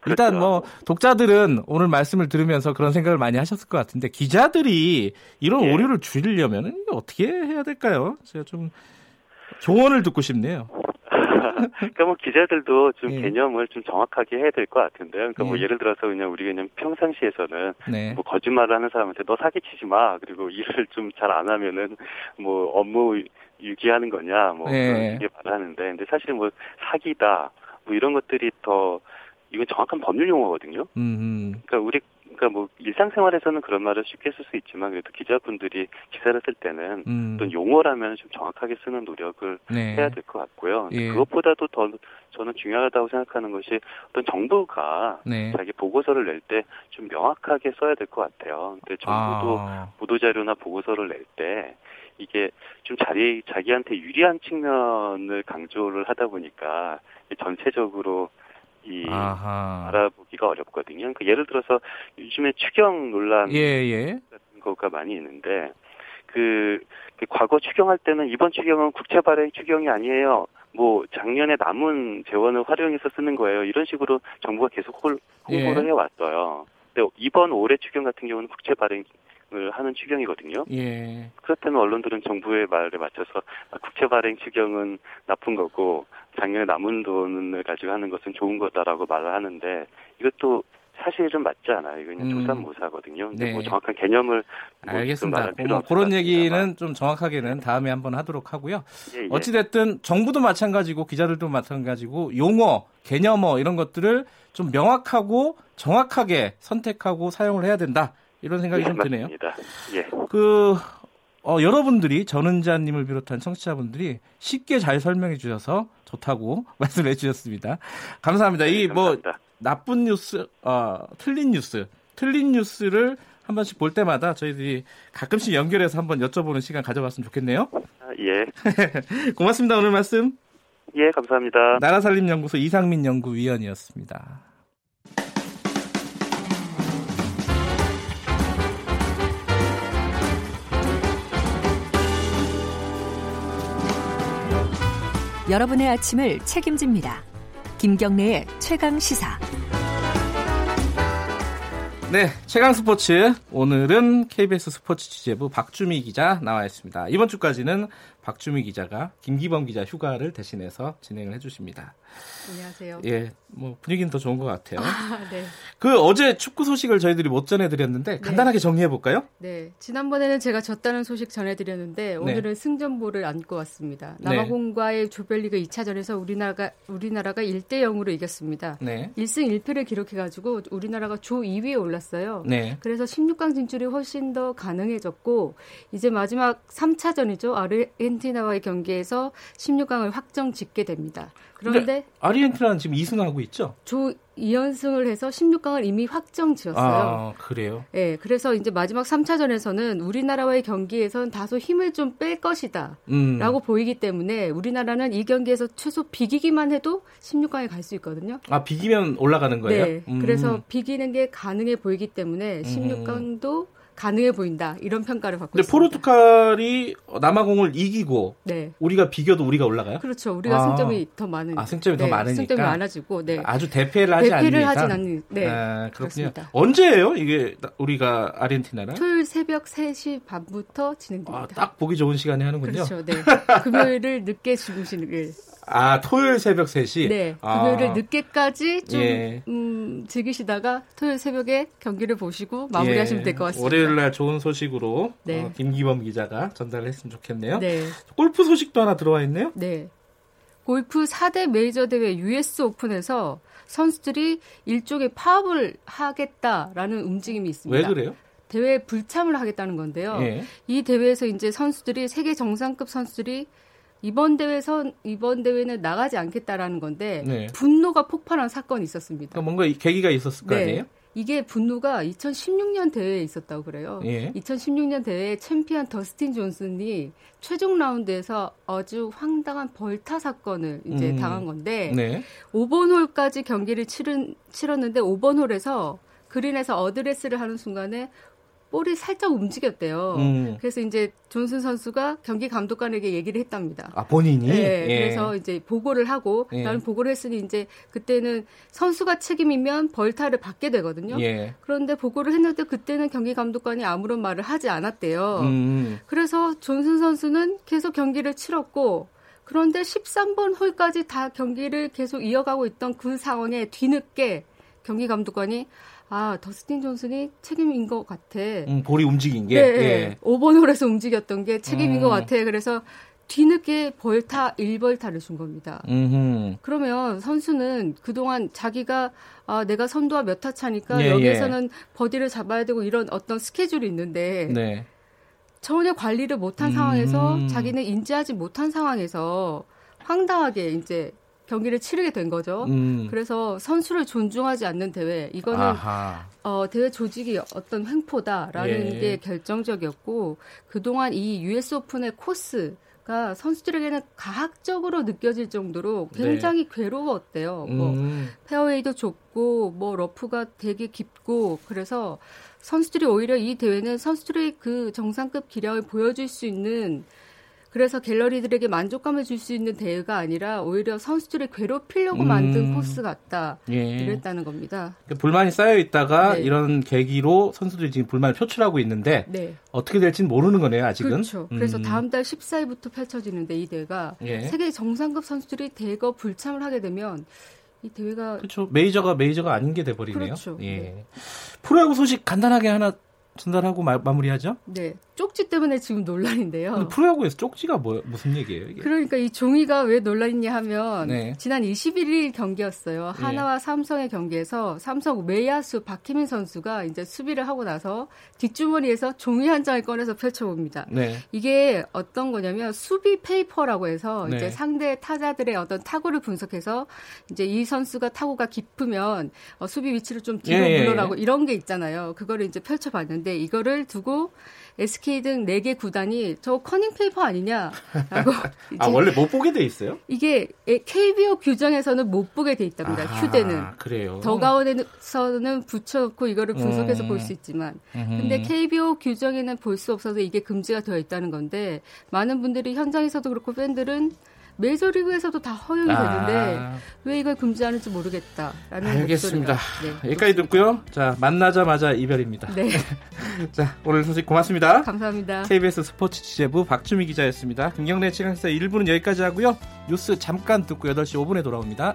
일단 그렇죠. 뭐 독자들은 오늘 말씀을 들으면서 그런 생각을 많이 하셨을 것 같은데 기자들이 이런 예. 오류를 줄이려면 어떻게 해야 될까요? 제가 좀 조언을 듣고 싶네요. 그러니까 뭐 기자들도 좀 예. 개념을 좀 정확하게 해야 될 것 같은데요. 그러니까 뭐 예. 예를 들어서 그냥 우리 그냥 평상시에서는 네. 뭐 거짓말을 하는 사람한테 너 사기치지 마. 그리고 일을 좀 잘 안 하면은 뭐 업무 유기하는 거냐 뭐 예. 그런 말을 하는데 근데 사실 뭐 사기다 뭐 이런 것들이 더 이건 정확한 법률 용어거든요. 음. 그러니까 우리 그러니까 뭐 일상생활에서는 그런 말을 쉽게 쓸 수 있지만 그래도 기자분들이 기사를 쓸 때는 음. 어떤 용어라면 좀 정확하게 쓰는 노력을 네. 해야 될 것 같고요. 예. 그것보다도 더 저는 중요하다고 생각하는 것이 어떤 정부가 네. 자기 보고서를 낼 때 좀 명확하게 써야 될 것 같아요. 근데 정부도 아. 보도 자료나 보고서를 낼때 이게 좀 자기 자기한테 유리한 측면을 강조를 하다 보니까 전체적으로 이 아하. 알아보기가 어렵거든요. 그러니까 예를 들어서 요즘에 추경 논란 예, 예. 같은 거가 많이 있는데 그, 그 과거 추경할 때는 이번 추경은 국채 발행 추경이 아니에요. 뭐 작년에 남은 재원을 활용해서 쓰는 거예요. 이런 식으로 정부가 계속 홀, 홍보를 예. 해왔어요. 근데 이번 올해 추경 같은 경우는 국채 발행 을 하는 추경이거든요. 예. 그렇다면 언론들은 정부의 말에 맞춰서 아, 국채 발행 추경은 나쁜 거고 작년에 남은 돈을 가지고 하는 것은 좋은 거다라고 말을 하는데 이것도 사실은 맞지 않아요. 이건 음. 조삼모사거든요. 근데 네. 뭐 정확한 개념을 뭐 알겠습니다. 뭐 그런 얘기는 좀 정확하게는 다음에 한번 하도록 하고요. 예, 예. 어찌 됐든 정부도 마찬가지고 기자들도 마찬가지고 용어, 개념어 이런 것들을 좀 명확하고 정확하게 선택하고 사용을 해야 된다. 이런 생각이 예, 좀 드네요. 맞습니다. 예. 그 어, 여러분들이 전은자님을 비롯한 청취자분들이 쉽게 잘 설명해 주셔서 좋다고 말씀해 주셨습니다. 감사합니다. 네, 이뭐 나쁜 뉴스, 어, 틀린 뉴스, 틀린 뉴스를 한 번씩 볼 때마다 저희들이 가끔씩 연결해서 한번 여쭤보는 시간 가져봤으면 좋겠네요. 아, 예. 고맙습니다. 오늘 말씀. 예, 감사합니다. 나라살림연구소 이상민 연구위원이었습니다. 여러분의 아침을 책임집니다. 김경래의 최강 시사. 네, 최강 스포츠. 오늘은 KBS 스포츠 취재부 박주미 기자 나와 있습니다. 이번 주까지는 박주미 기자가 김기범 기자 휴가를 대신해서 진행을 해주십니다. 안녕하세요. 예, 뭐 분위기는 더 좋은 것 같아요. 아, 네. 그 어제 축구 소식을 저희들이 못 전해드렸는데 네. 간단하게 정리해 볼까요? 네, 지난번에는 제가 졌다는 소식 전해드렸는데 네. 오늘은 네. 승전보를 안고 왔습니다. 남아공과의 조별리그 2차전에서 우리나라가 우리나라가 1대 0으로 이겼습니다. 네. 1승 1패를 기록해가지고 우리나라가 조 2위에 올랐어요. 네. 그래서 16강 진출이 훨씬 더 가능해졌고 이제 마지막 3차전이죠. 아르헨 티나와의 경기에서 16강을 확정 짓게 됩니다. 그런데 아르헨티나는 지금 2승하고 있죠? 조 2연승을 해서 16강을 이미 확정 지었어요. 아, 그래요? 네, 그래서 이제 마지막 3차전에서는 우리나라와의 경기에선 다소 힘을 좀 뺄 것이다. 음. 라고 보이기 때문에 우리나라는 이 경기에서 최소 비기기만 해도 16강에 갈 수 있거든요. 아, 비기면 올라가는 거예요? 네. 음. 그래서 비기는 게 가능해 보이기 때문에 16강도 음. 가능해 보인다 이런 평가를 받고 근데 있습니다. 포르투갈이 남아공을 이기고 네. 우리가 비겨도 우리가 올라가요? 그렇죠. 우리가 아. 승점이 더 많은 아, 승점이 네, 더 많으니까 승점이 많아지고 네. 아주 대패를 하지 대패를 않는 하진 않는 네. 아, 그렇군요. 그렇습니다. 언제예요? 이게 우리가 아르헨티나랑? 토요일 새벽 3시 반부터 진행됩니다. 아, 딱 보기 좋은 시간에 하는군요. 그렇죠. 네. 금요일을 늦게 주무시는 아, 토요일 새벽 3시? 네. 금요일을 아. 늦게까지 좀, 예. 음, 즐기시다가 토요일 새벽에 경기를 보시고 마무리하시면 예. 될것 같습니다. 월요일 날 좋은 소식으로 네. 어, 김기범 기자가 전달을 했으면 좋겠네요. 네. 골프 소식도 하나 들어와 있네요? 네. 골프 4대 메이저 대회 US 오픈에서 선수들이 일종의 파업을 하겠다라는 움직임이 있습니다. 왜 그래요? 대회에 불참을 하겠다는 건데요. 예. 이 대회에서 이제 선수들이 세계 정상급 선수들이 이번 대회선 이번 대회는 나가지 않겠다라는 건데 네. 분노가 폭발한 사건이 있었습니다. 그러니까 뭔가 계기가 있었을 거 네. 아니에요? 이게 분노가 2016년 대회에 있었다고 그래요. 예. 2016년 대회 챔피언 더스틴 존슨이 최종 라운드에서 아주 황당한 벌타 사건을 이제 음. 당한 건데 네. 5번 홀까지 경기를 치른, 치렀는데 5번 홀에서 그린에서 어드레스를 하는 순간에 볼이 살짝 움직였대요. 음. 그래서 이제 존슨 선수가 경기 감독관에게 얘기를 했답니다. 아 본인이? 네. 예. 그래서 이제 보고를 하고 예. 나는 보고를 했으니 이제 그때는 선수가 책임이면 벌타를 받게 되거든요. 예. 그런데 보고를 했는데 그때는 경기 감독관이 아무런 말을 하지 않았대요. 음. 그래서 존슨 선수는 계속 경기를 치렀고 그런데 13번 홀까지 다 경기를 계속 이어가고 있던 그 상황에 뒤늦게 경기 감독관이 아, 더스틴 존슨이 책임인 것 같아. 음, 볼이 움직인 게? 네, 예. 5번 홀에서 움직였던 게 책임인 음. 것 같아. 그래서 뒤늦게 벌타 1벌타를 준 겁니다. 음흠. 그러면 선수는 그동안 자기가 아, 내가 선두와 몇 타 차니까 예, 여기에서는 예. 버디를 잡아야 되고 이런 어떤 스케줄이 있는데 네. 전혀 관리를 못한 음. 상황에서 자기는 인지하지 못한 상황에서 황당하게 이제 경기를 치르게 된 거죠. 음. 그래서 선수를 존중하지 않는 대회 이거는 어, 대회 조직이 어떤 횡포다라는 예. 게 결정적이었고 그동안 이 US 오픈의 코스 가 선수들에게는 가학적으로 느껴질 정도로 굉장히 네. 괴로웠대요. 뭐 음. 뭐 페어웨이도 좁고 뭐 러프가 되게 깊고 그래서 선수들이 오히려 이 대회는 선수들의 그 정상급 기량을 보여줄 수 있는 그래서 갤러리들에게 만족감을 줄 수 있는 대회가 아니라 오히려 선수들을 괴롭히려고 음. 만든 코스 같다. 예. 이랬다는 겁니다. 그러니까 불만이 쌓여 있다가 네. 이런 계기로 선수들이 지금 불만을 표출하고 있는데 네. 어떻게 될지는 모르는 거네요, 아직은. 그렇죠. 음. 그래서 다음 달 14일부터 펼쳐지는데 이 대회가 예. 세계 정상급 선수들이 대거 불참을 하게 되면 이 대회가 그렇죠. 메이저가 메이저가 아닌 게 돼버리네요. 그렇죠. 예. 네. 프로야구 소식 간단하게 하나 전달하고 마, 무리하죠 네. 쪽지 때문에 지금 논란인데요. 프로야구에서 쪽지가 뭐, 무슨 얘기예요? 이게? 그러니까 이 종이가 왜 논란이냐 하면 네. 지난 21일 경기였어요. 네. 하나와 네. 삼성의 경기에서 삼성 외야수 박희민 선수가 이제 수비를 하고 나서 뒷주머니에서 종이 한 장을 꺼내서 펼쳐봅니다. 네. 이게 어떤 거냐면 수비 페이퍼라고 해서 네. 이제 상대 타자들의 어떤 타구를 분석해서 이제 이 선수가 타구가 깊으면 어, 수비 위치를 좀 뒤로 예, 예, 예. 물러나고 예. 이런 게 있잖아요. 그거를 이제 펼쳐봤는데 이거를 두고 SK 등 4개 구단이 저 커닝 페이퍼 아니냐라고 아 원래 못 보게 돼 있어요? 이게 KBO 규정에서는 못 보게 돼 있답니다. 아, 휴대는 그래요. 더그아웃에서는 붙여놓고 이거를 분석해서 음. 볼수 있지만 근데 KBO 규정에는 볼 수 없어서 이게 금지가 되어 있다는 건데 많은 분들이 현장에서도 그렇고 팬들은 메이저리그에서도 다 허용이 아. 되는데 왜 이걸 금지하는지 모르겠다라는 알겠습니다. 네, 여기까지 듣고요. 자 만나자마자 이별입니다. 네. 자 오늘 소식 고맙습니다. 감사합니다. KBS 스포츠 취재부 박주미 기자였습니다. 김경래 최강사 1부는 여기까지 하고요. 뉴스 잠깐 듣고 8시 5분에 돌아옵니다.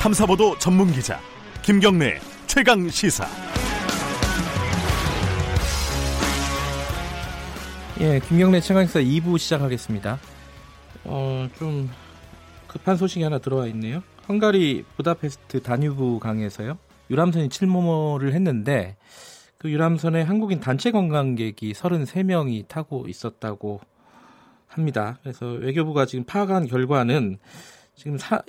탐사보도 전문 기자 김경래 최강 시사. 예, 김경래 최강사 2부 시작하겠습니다. 어, 좀 급한 소식이 하나 들어와 있네요. 헝가리 부다페스트 다뉴브 강에서요. 유람선이 칠모모를 했는데 그 유람선에 한국인 단체 관광객이 33명이 타고 있었다고 합니다. 그래서 외교부가 지금 파악한 결과는 지금 사,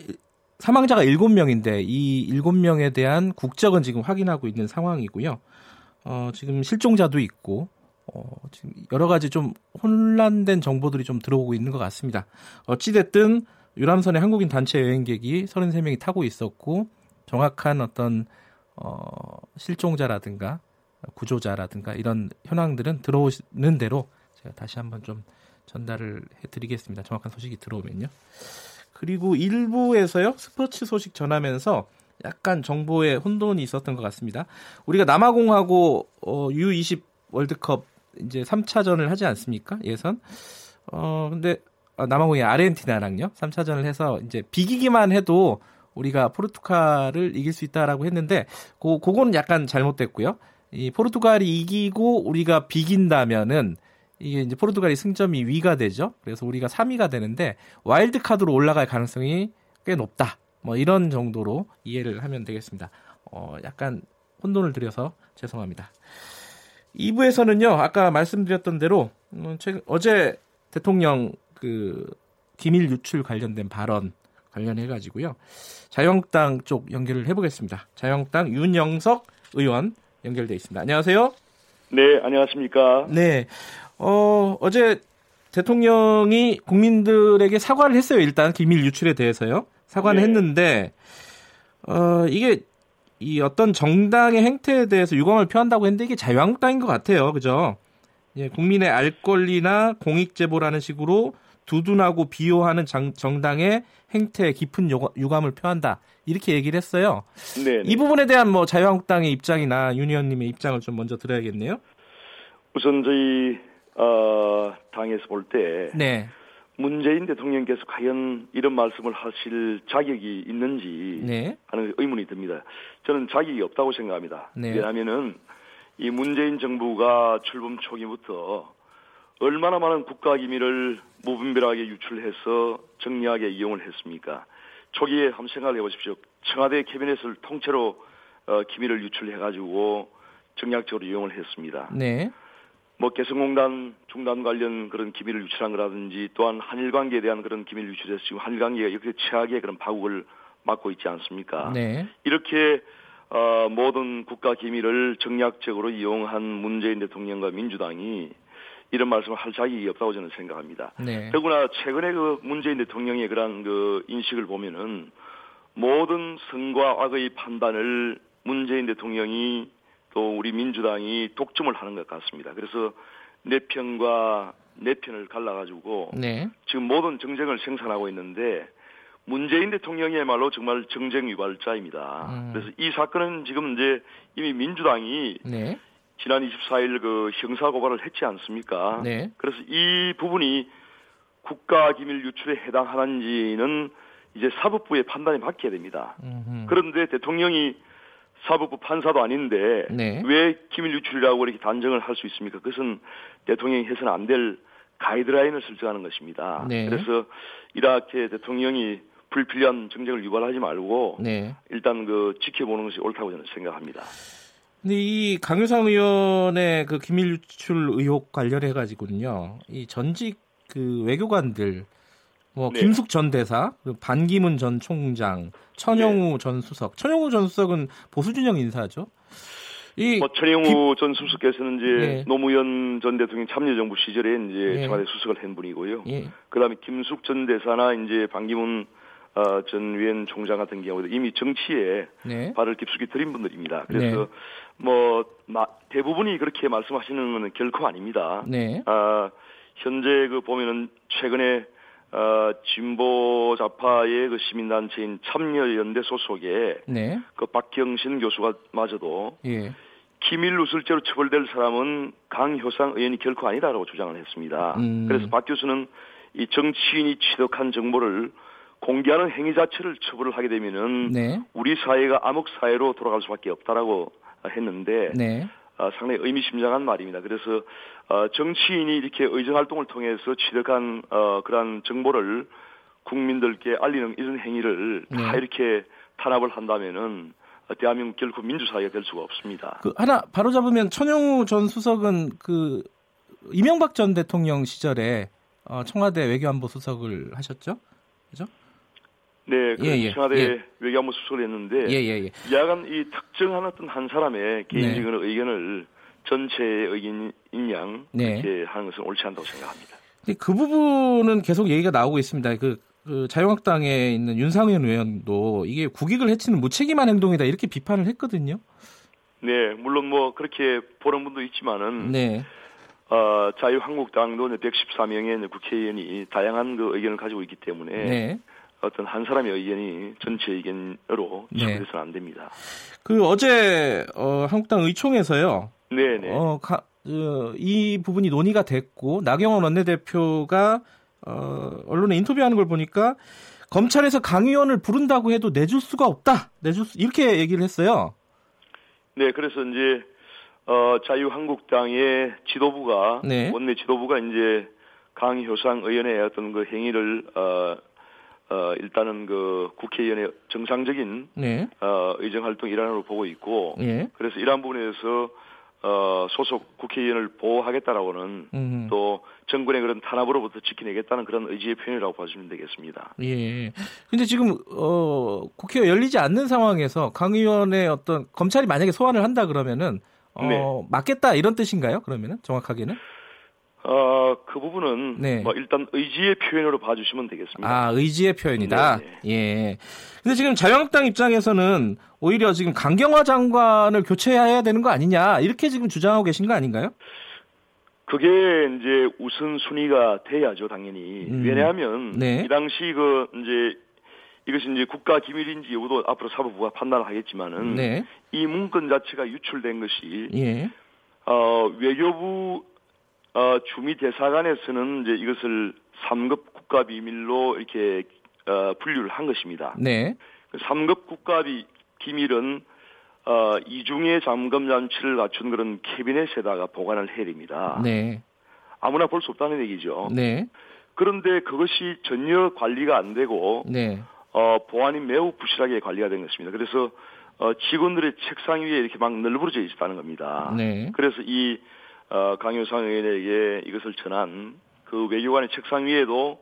사망자가 7명인데 이 7명에 대한 국적은 지금 확인하고 있는 상황이고요. 어, 지금 실종자도 있고 어, 지금 여러 가지 좀 혼란된 정보들이 좀 들어오고 있는 것 같습니다. 어찌됐든 유람선에 한국인 단체 여행객이 33명이 타고 있었고 정확한 어떤 어, 실종자라든가 구조자라든가 이런 현황들은 들어오는 대로 제가 다시 한번 좀 전달을 해드리겠습니다. 정확한 소식이 들어오면요. 그리고 일부에서요 스포츠 소식 전하면서 약간 정보에 혼돈이 있었던 것 같습니다. 우리가 남아공하고 어, U20 월드컵 이제 3차전을 하지 않습니까? 예선. 어, 근데 어, 남아공이 아르헨티나랑요. 3차전을 해서 이제 비기기만 해도 우리가 포르투갈을 이길 수 있다라고 했는데 고 그거는 약간 잘못됐고요. 이 포르투갈이 이기고 우리가 비긴다면은 이게 이제 포르투갈이 승점이 위가 되죠. 그래서 우리가 3위가 되는데 와일드 카드로 올라갈 가능성이 꽤 높다. 뭐 이런 정도로 이해를 하면 되겠습니다. 어, 약간 혼돈을 드려서 죄송합니다. 2부에서는요, 아까 말씀드렸던 대로, 음, 최근, 어제 대통령 그 기밀 유출 관련된 발언 관련해가지고요, 자유한국당 쪽 연결을 해보겠습니다. 자유한국당 윤영석 의원 연결돼 있습니다. 안녕하세요. 네, 안녕하십니까. 네. 어, 어제 대통령이 국민들에게 사과를 했어요. 일단 기밀 유출에 대해서요. 사과는 네. 했는데, 어, 이게 이 어떤 정당의 행태에 대해서 유감을 표한다고 했는데 이게 자유한국당인 것 같아요. 그죠? 예, 국민의 알 권리나 공익 제보라는 식으로 두둔하고 비호하는 장, 정당의 행태에 깊은 유감을 표한다. 이렇게 얘기를 했어요. 네. 이 부분에 대한 뭐 자유한국당의 입장이나 윤 의원님의 입장을 좀 먼저 들어야겠네요. 우선 저희 어, 당에서 볼 때 네. 문재인 대통령께서 과연 이런 말씀을 하실 자격이 있는지 네. 하는 의문이 듭니다. 저는 자격이 없다고 생각합니다. 네. 왜냐하면은 이 문재인 정부가 출범 초기부터 얼마나 많은 국가 기밀을 무분별하게 유출해서 정리하게 이용을 했습니까? 초기에 한번 생각을 해보십시오. 청와대 캐비넷을 통째로 어, 기밀을 유출해가지고 정략적으로 이용을 했습니다. 네. 뭐 개성공단 중단 관련 그런 기밀을 유출한 거라든지 또한 한일 관계에 대한 그런 기밀 유출에서 지금 한일 관계가 이렇게 최악의 그런 파국을 맞고 있지 않습니까? 네. 이렇게 어, 모든 국가 기밀을 정략적으로 이용한 문재인 대통령과 민주당이 이런 말씀을 할 자격이 없다고 저는 생각합니다. 네. 더구나 최근에 그 문재인 대통령의 그러한 그 인식을 보면은 모든 선과 악의 판단을 문재인 대통령이 또 우리 민주당이 독점을 하는 것 같습니다. 그래서 내 편과 내 편을 갈라가지고 네. 지금 모든 정쟁을 생산하고 있는데 문재인 대통령이야말로 정말 정쟁 유발자입니다. 음. 그래서 이 사건은 지금 이제 이미 민주당이 네. 지난 24일 그 형사 고발을 했지 않습니까? 네. 그래서 이 부분이 국가 기밀 유출에 해당하는지는 이제 사법부의 판단이 맡겨야 됩니다. 음흠. 그런데 대통령이 사법부 판사도 아닌데 네. 왜 기밀 유출이라고 이렇게 단정을 할 수 있습니까? 그것은 대통령이 해서는 안 될 가이드라인을 설정하는 것입니다. 네. 그래서 이렇게 대통령이 불필요한 정쟁을 유발하지 말고 네. 일단 그 지켜보는 것이 옳다고 저는 생각합니다. 근데 이 강효상 의원의 그 기밀 유출 의혹 관련해 가지고는요. 이 전직 그 외교관들 뭐 네. 김숙 전 대사, 반기문 전 총장, 천영우 네. 전 수석. 천영우 전 수석은 보수 진영 인사죠. 이 뭐 천영우 비... 전 수석께서는 이제 네. 노무현 전 대통령 참여정부 시절에 이제 네. 청와대 수석을 한 분이고요. 예. 그다음에 김숙 전 대사나 이제 반기문 어, 전 위원 총장 같은 경우도 이미 정치에 네. 발을 깊숙이 들인 분들입니다. 그래서 네. 뭐 마, 대부분이 그렇게 말씀하시는 것은 결코 아닙니다. 네. 아, 현재 그 보면은 최근에 어, 진보 좌파의 그 시민단체인 참여연대 소속의 네. 그 박경신 교수가 마저도 예. 기밀 누설죄로 처벌될 사람은 강효상 의원이 결코 아니다라고 주장을 했습니다. 음. 그래서 박 교수는 이 정치인이 취득한 정보를 공개하는 행위 자체를 처벌을 하게 되면은 네. 우리 사회가 암흑 사회로 돌아갈 수밖에 없다라고 했는데 네. 어, 상당히 의미심장한 말입니다. 그래서 어, 정치인이 이렇게 의정 활동을 통해서 취득한 어, 그러한 정보를 국민들께 알리는 이런 행위를 네. 다 이렇게 탄압을 한다면은 대한민국 결코 민주사회가 될 수가 없습니다. 그 하나 바로 잡으면 천영우 전 수석은 그 이명박 전 대통령 시절에 어, 청와대 외교안보 수석을 하셨죠, 그죠? 네, 그 예, 예, 청와대 예. 외교안보 수석을 했는데 예, 예, 예. 야간 이 특정한 어떤 한 사람의 개인적인 네. 의견을 전체의 의견 인 양 네. 이렇게 하는 것은 옳지 않다고 생각합니다. 그 부분은 계속 얘기가 나오고 있습니다. 그, 그 자유한국당에 있는 윤상현 의원도 이게 국익을 해치는 무책임한 행동이다 이렇게 비판을 했거든요. 네, 물론 뭐 그렇게 보는 분도 있지만은 네. 어, 자유한국당도 114명의 국회의원이 다양한 그 의견을 가지고 있기 때문에 네. 어떤 한 사람의 의견이 전체 의견으로 네. 안 됩니다. 그 어제 어, 한국당 의총에서요. 네네. 어, 가, 그, 이 부분이 논의가 됐고 나경원 원내대표가 어, 언론에 인터뷰하는 걸 보니까 검찰에서 강 의원을 부른다고 해도 내줄 수가 없다. 내줄 수, 이렇게 얘기를 했어요. 네, 그래서 이제 어, 자유한국당의 지도부가 네. 원내 지도부가 이제 강효상 의원의 어떤 그 행위를 어, 어, 일단은 그 국회의원의 정상적인 네. 어, 의정 활동 일환으로 보고 있고 네. 그래서 이러한 부분에서 어, 소속 국회의원을 보호하겠다라고는 음. 또 정권의 그런 탄압으로부터 지켜내겠다는 그런 의지의 표현이라고 봐주시면 되겠습니다. 예. 근데 지금 어, 국회가 열리지 않는 상황에서 강 의원의 어떤 검찰이 만약에 소환을 한다 그러면은 어, 네. 맞겠다 이런 뜻인가요? 그러면은 정확하게는? 어, 그 부분은 네. 뭐 일단 의지의 표현으로 봐주시면 되겠습니다. 아, 의지의 표현이다. 네네. 네. 예. 근데 지금 자유한국당 입장에서는 오히려 지금 강경화 장관을 교체해야 되는 거 아니냐 이렇게 지금 주장하고 계신 거 아닌가요? 그게 이제 우선 순위가 돼야죠, 당연히. 음. 왜냐하면 네. 이 당시 그 이제 이것이 이제 국가 기밀인지 여부도 앞으로 사법부가 판단을 하겠지만은 네. 이 문건 자체가 유출된 것이 예. 어, 외교부 어, 주미 대사관에서는 이제 이것을 3급 국가 비밀로 이렇게 어, 분류를 한 것입니다. 네. 3급 그 국가 비, 기밀은 어, 이중의 잠금 장치를 갖춘 그런 캐비넷에다가 보관을 해야 됩니다. 네. 아무나 볼 수 없다는 얘기죠. 네. 그런데 그것이 전혀 관리가 안 되고 네. 어, 보안이 매우 부실하게 관리가 된 것입니다. 그래서 어, 직원들의 책상 위에 이렇게 막 널브러져 있었다는 겁니다. 네. 그래서 이 어, 강효상 의원에게 이것을 전한 그 외교관의 책상 위에도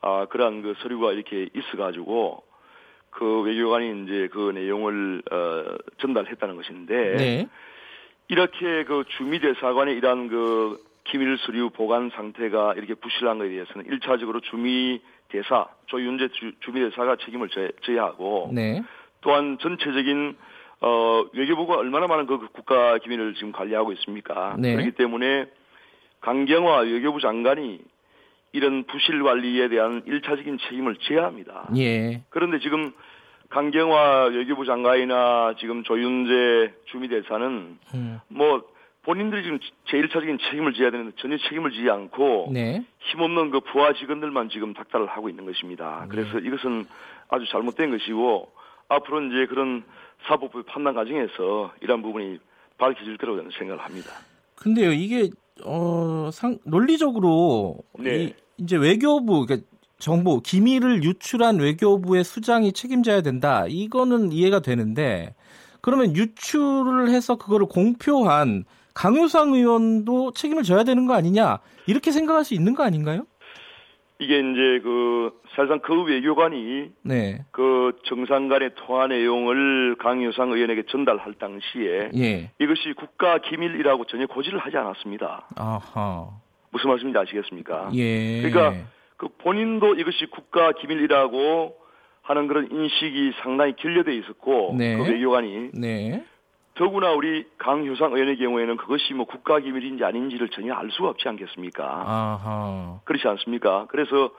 아, 그러한 그 서류가 이렇게 있어가지고 그 외교관이 이제 그 내용을 어, 전달했다는 것인데 네. 이렇게 그 주미대사관의 이러한 그 기밀 서류 보관 상태가 이렇게 부실한 것에 대해서는 1차적으로 주미 대사 조윤재 주, 주미 대사가 책임을 져 야 하고 네. 또한 전체적인 어, 외교부가 얼마나 많은 그 국가 기밀을 지금 관리하고 있습니까? 네. 그렇기 때문에 강경화 외교부 장관이 이런 부실 관리에 대한 일차적인 책임을 져야 합니다. 예. 그런데 지금 강경화 외교부 장관이나 지금 조윤재 주미대사는 음. 뭐 본인들이 지금 제일차적인 책임을 져야 되는데 전혀 책임을 지지 않고 네. 힘없는 그 부하 직원들만 지금 닥달을 하고 있는 것입니다. 네. 그래서 이것은 아주 잘못된 것이고 앞으로 이제 그런 사법부의 판단 과정에서 이러한 부분이 밝혀질 거라고 저는 생각을 합니다. 근데요, 이게 어, 상, 논리적으로 네. 이, 이제 외교부 그러니까 정보 기밀을 유출한 외교부의 수장이 책임져야 된다. 이거는 이해가 되는데 그러면 유출을 해서 그거를 공표한 강효상 의원도 책임을 져야 되는 거 아니냐 이렇게 생각할 수 있는 거 아닌가요? 이게 이제 그 사실상 그 외교관이 네. 그 정상 간의 통화 내용을 강효상 의원에게 전달할 당시에 예. 이것이 국가 기밀이라고 전혀 고지를 하지 않았습니다. 아하. 무슨 말씀인지 아시겠습니까? 예. 그러니까 그 본인도 이것이 국가 기밀이라고 하는 그런 인식이 상당히 결여돼 있었고 네. 그 외교관이 네. 더구나 우리 강효상 의원의 경우에는 그것이 뭐 국가기밀인지 아닌지를 전혀 알 수가 없지 않겠습니까? 아하. 그렇지 않습니까? 그래서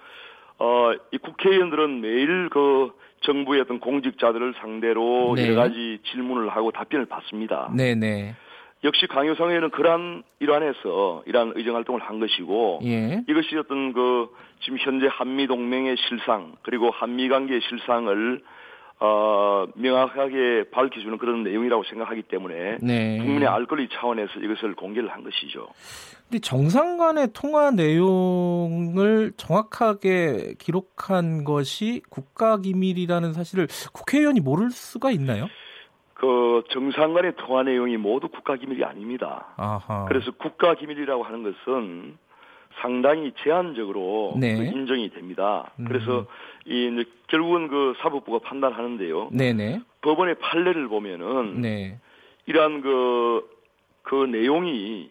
어, 이 국회의원들은 매일 그 정부의 어떤 공직자들을 상대로 네. 여러 가지 질문을 하고 답변을 받습니다. 네네. 네. 역시 강효상 의원은 그러한 일환에서 이러한 의정 활동을 한 것이고 예. 이것이 어떤 그 지금 현재 한미 동맹의 실상 그리고 한미 관계의 실상을 어, 명확하게 밝혀주는 그런 내용이라고 생각하기 때문에 네. 국민의 알 권리 차원에서 이것을 공개를 한 것이죠. 근데 정상 간의 통화 내용을 정확하게 기록한 것이 국가 기밀이라는 사실을 국회의원이 모를 수가 있나요? 그 정상 간의 통화 내용이 모두 국가 기밀이 아닙니다. 아하. 그래서 국가 기밀이라고 하는 것은 상당히 제한적으로 네. 그 인정이 됩니다. 음. 그래서 이 결국은 그 사법부가 판단하는데요. 네네. 법원의 판례를 보면은 네. 이러한 그, 그 내용이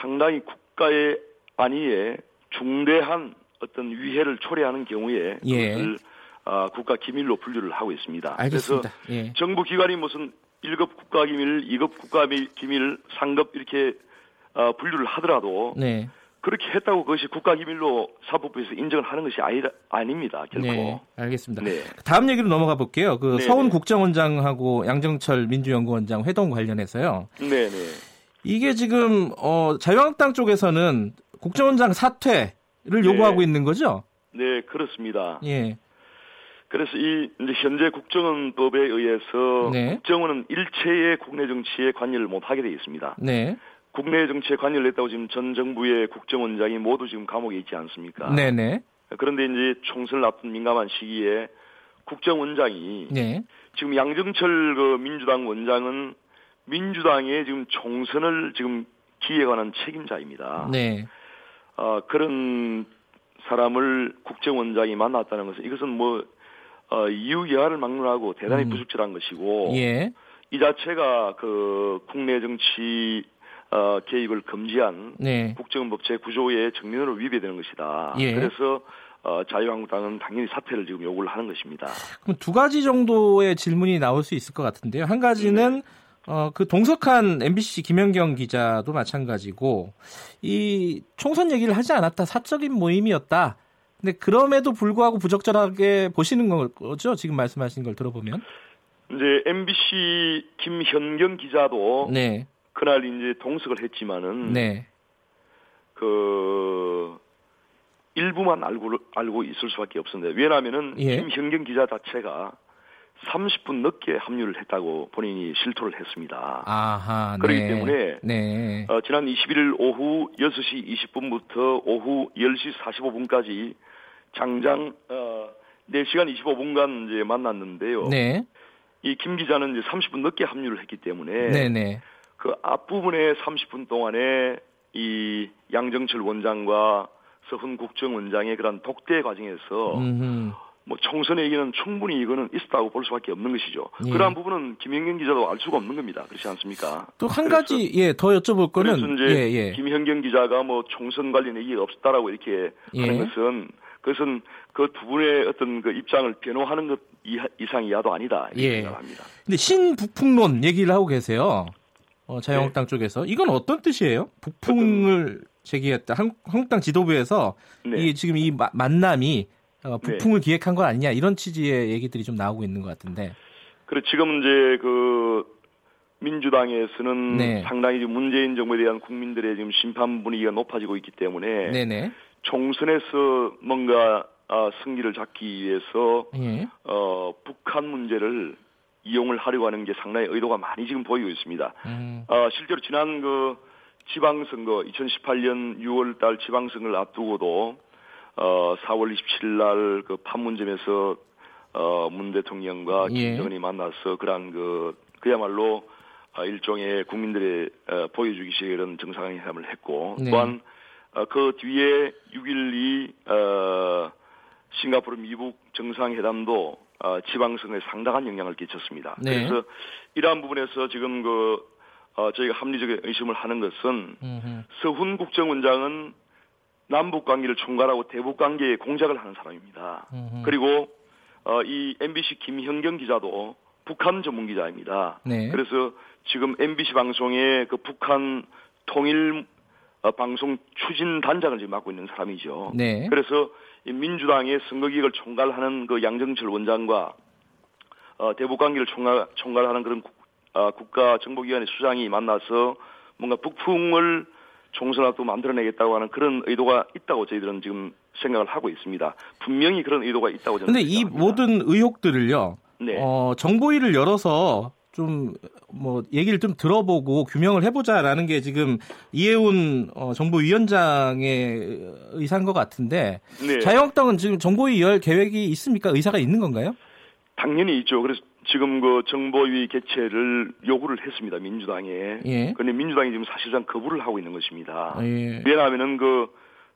상당히 국가의 안위에 중대한 어떤 위해를 초래하는 경우에 예. 그것을 어, 국가 기밀로 분류를 하고 있습니다. 알겠습니다. 그래서 예. 정부 기관이 무슨 1급 국가 기밀, 2급 국가 기밀, 3급 이렇게 어, 분류를 하더라도 네. 그렇게 했다고 그것이 국가기밀로 사법부에서 인정을 하는 것이 아니, 아닙니다. 결코. 네, 알겠습니다. 네. 다음 얘기로 넘어가 볼게요. 그 네, 서훈 네. 국정원장하고 양정철 민주연구원장 회동 관련해서요. 네, 네. 이게 지금 어, 자유한국당 쪽에서는 국정원장 사퇴를 네. 요구하고 있는 거죠? 네, 그렇습니다. 예. 그래서 이 현재 국정원법에 의해서 네. 국정원은 일체의 국내 정치에 관여를 못 하게 되어 있습니다. 네. 국내 정치에 관여를 했다고 지금 전 정부의 국정원장이 모두 지금 감옥에 있지 않습니까? 네네. 그런데 이제 총선을 앞둔 민감한 시기에 국정원장이 네. 지금 양정철 그 민주당 원장은 민주당의 지금 총선을 지금 기획하는 책임자입니다. 네. 어, 그런 사람을 국정원장이 만났다는 것은 이것은 뭐 어, 이유 여하를 막론하고 대단히 음. 부적절한 것이고 예. 이 자체가 그 국내 정치 어, 개입을 금지한 네. 국정원법 제9조의 정면으로 위배되는 것이다. 예. 그래서 어, 자유한국당은 당연히 사퇴를 지금 요구를 하는 것입니다. 그럼 두 가지 정도의 질문이 나올 수 있을 것 같은데요. 한 가지는 네. 어, 그 동석한 MBC 김연경 기자도 마찬가지고 이 총선 얘기를 하지 않았다 사적인 모임이었다. 근데 그럼에도 불구하고 부적절하게 보시는 거죠? 지금 말씀하신 걸 들어보면. 이제 MBC 김현경 기자도 네. 그날 이제 동석을 했지만은 네. 그 일부만 알고 알고 있을 수밖에 없었는데 왜냐하면은 예. 김현경 기자 자체가 30분 늦게 합류를 했다고 본인이 실토를 했습니다. 아하, 그렇기 네. 때문에 네. 어, 지난 21일 오후 6시 20분부터 오후 10시 45분까지 장장 어, 4시간 25분간 이제 만났는데요. 네. 이 김 기자는 이제 30분 늦게 합류를 했기 때문에 네네. 네. 그 앞부분에 30분 동안에 이 양정철 원장과 서훈 국정원장의 그런 독대 과정에서 음흠. 뭐 총선의 얘기는 충분히 이거는 있었다고 볼 수밖에 없는 것이죠. 예. 그러한 부분은 김현경 기자도 알 수가 없는 겁니다. 그렇지 않습니까? 또 한 가지 예 더 여쭤볼 거는 그래서 이제 예, 예. 김현경 기자가 뭐 총선 관련 얘기가 없었다라고 이렇게 예. 하는 것은 그것은 그 두 분의 어떤 그 입장을 변호하는 것 이상 이하도 아니다 이렇게 예. 생각합니다. 근데 신북풍론 얘기를 하고 계세요. 어, 자유한국당 네. 쪽에서 이건 어떤 뜻이에요? 북풍을 제기했다. 한, 국당 지도부에서 네. 이 지금 이 마, 만남이 어, 북풍을 네. 기획한 건 아니냐 이런 취지의 얘기들이 좀 나오고 있는 것 같은데. 그래 지금 이제 그 민주당에서는 네. 상당히 문재인 정부에 대한 국민들의 지금 심판 분위기가 높아지고 있기 때문에 네네. 총선에서 뭔가 어, 승기를 잡기 위해서 예. 어, 북한 문제를 이용을 하려고 하는 게 상당히 의도가 많이 지금 보이고 있습니다. 음. 어, 실제로 지난 그 지방선거 2018년 6월달 지방선거를 앞두고도 어, 4월 27일 날그 판문점에서 어, 문 대통령과 예. 김정은이 만나서 그러한 그 그야말로 어, 일종의 국민들의 어, 보여주기식 이런 정상회담을 했고 네. 또한 어, 그 뒤에 6.12 어, 싱가포르 미국 정상회담도 어, 지방선거에 상당한 영향을 끼쳤습니다. 네. 그래서 이러한 부분에서 지금 그 어, 저희가 합리적인 의심을 하는 것은 음흠. 서훈 국정원장은 남북 관계를 총괄하고 대북 관계에 공작을 하는 사람입니다. 음흠. 그리고 어, 이 MBC 김현경 기자도 북한 전문 기자입니다. 네. 그래서 지금 MBC 방송의 그 북한 통일 어, 방송 추진 단장을 지금 맡고 있는 사람이죠. 네. 그래서 민주당의 선거기획을 총괄하는 그 양정철 원장과 어, 대북 관계를 총괄, 총괄하는 그런 국, 어, 가정보기관의 수장이 만나서 뭔가 북풍을 총선 앞도 만들어내겠다고 하는 그런 의도가 있다고 저희들은 지금 생각을 하고 있습니다. 분명히 그런 의도가 있다고 저는. 근데 이 모든 의혹들을요. 네. 어, 정보위를 열어서 좀 뭐 얘기를 좀 들어보고 규명을 해보자라는 게 지금 이해운 어, 정보위원장의 의사인 것 같은데 네. 자유한국당은 지금 정보위 열 계획이 있습니까? 의사가 있는 건가요? 당연히 있죠. 그래서 지금 그 정보위 개최를 요구를 했습니다. 민주당에. 예. 그런데 민주당이 지금 사실상 거부를 하고 있는 것입니다. 예. 왜냐하면은 그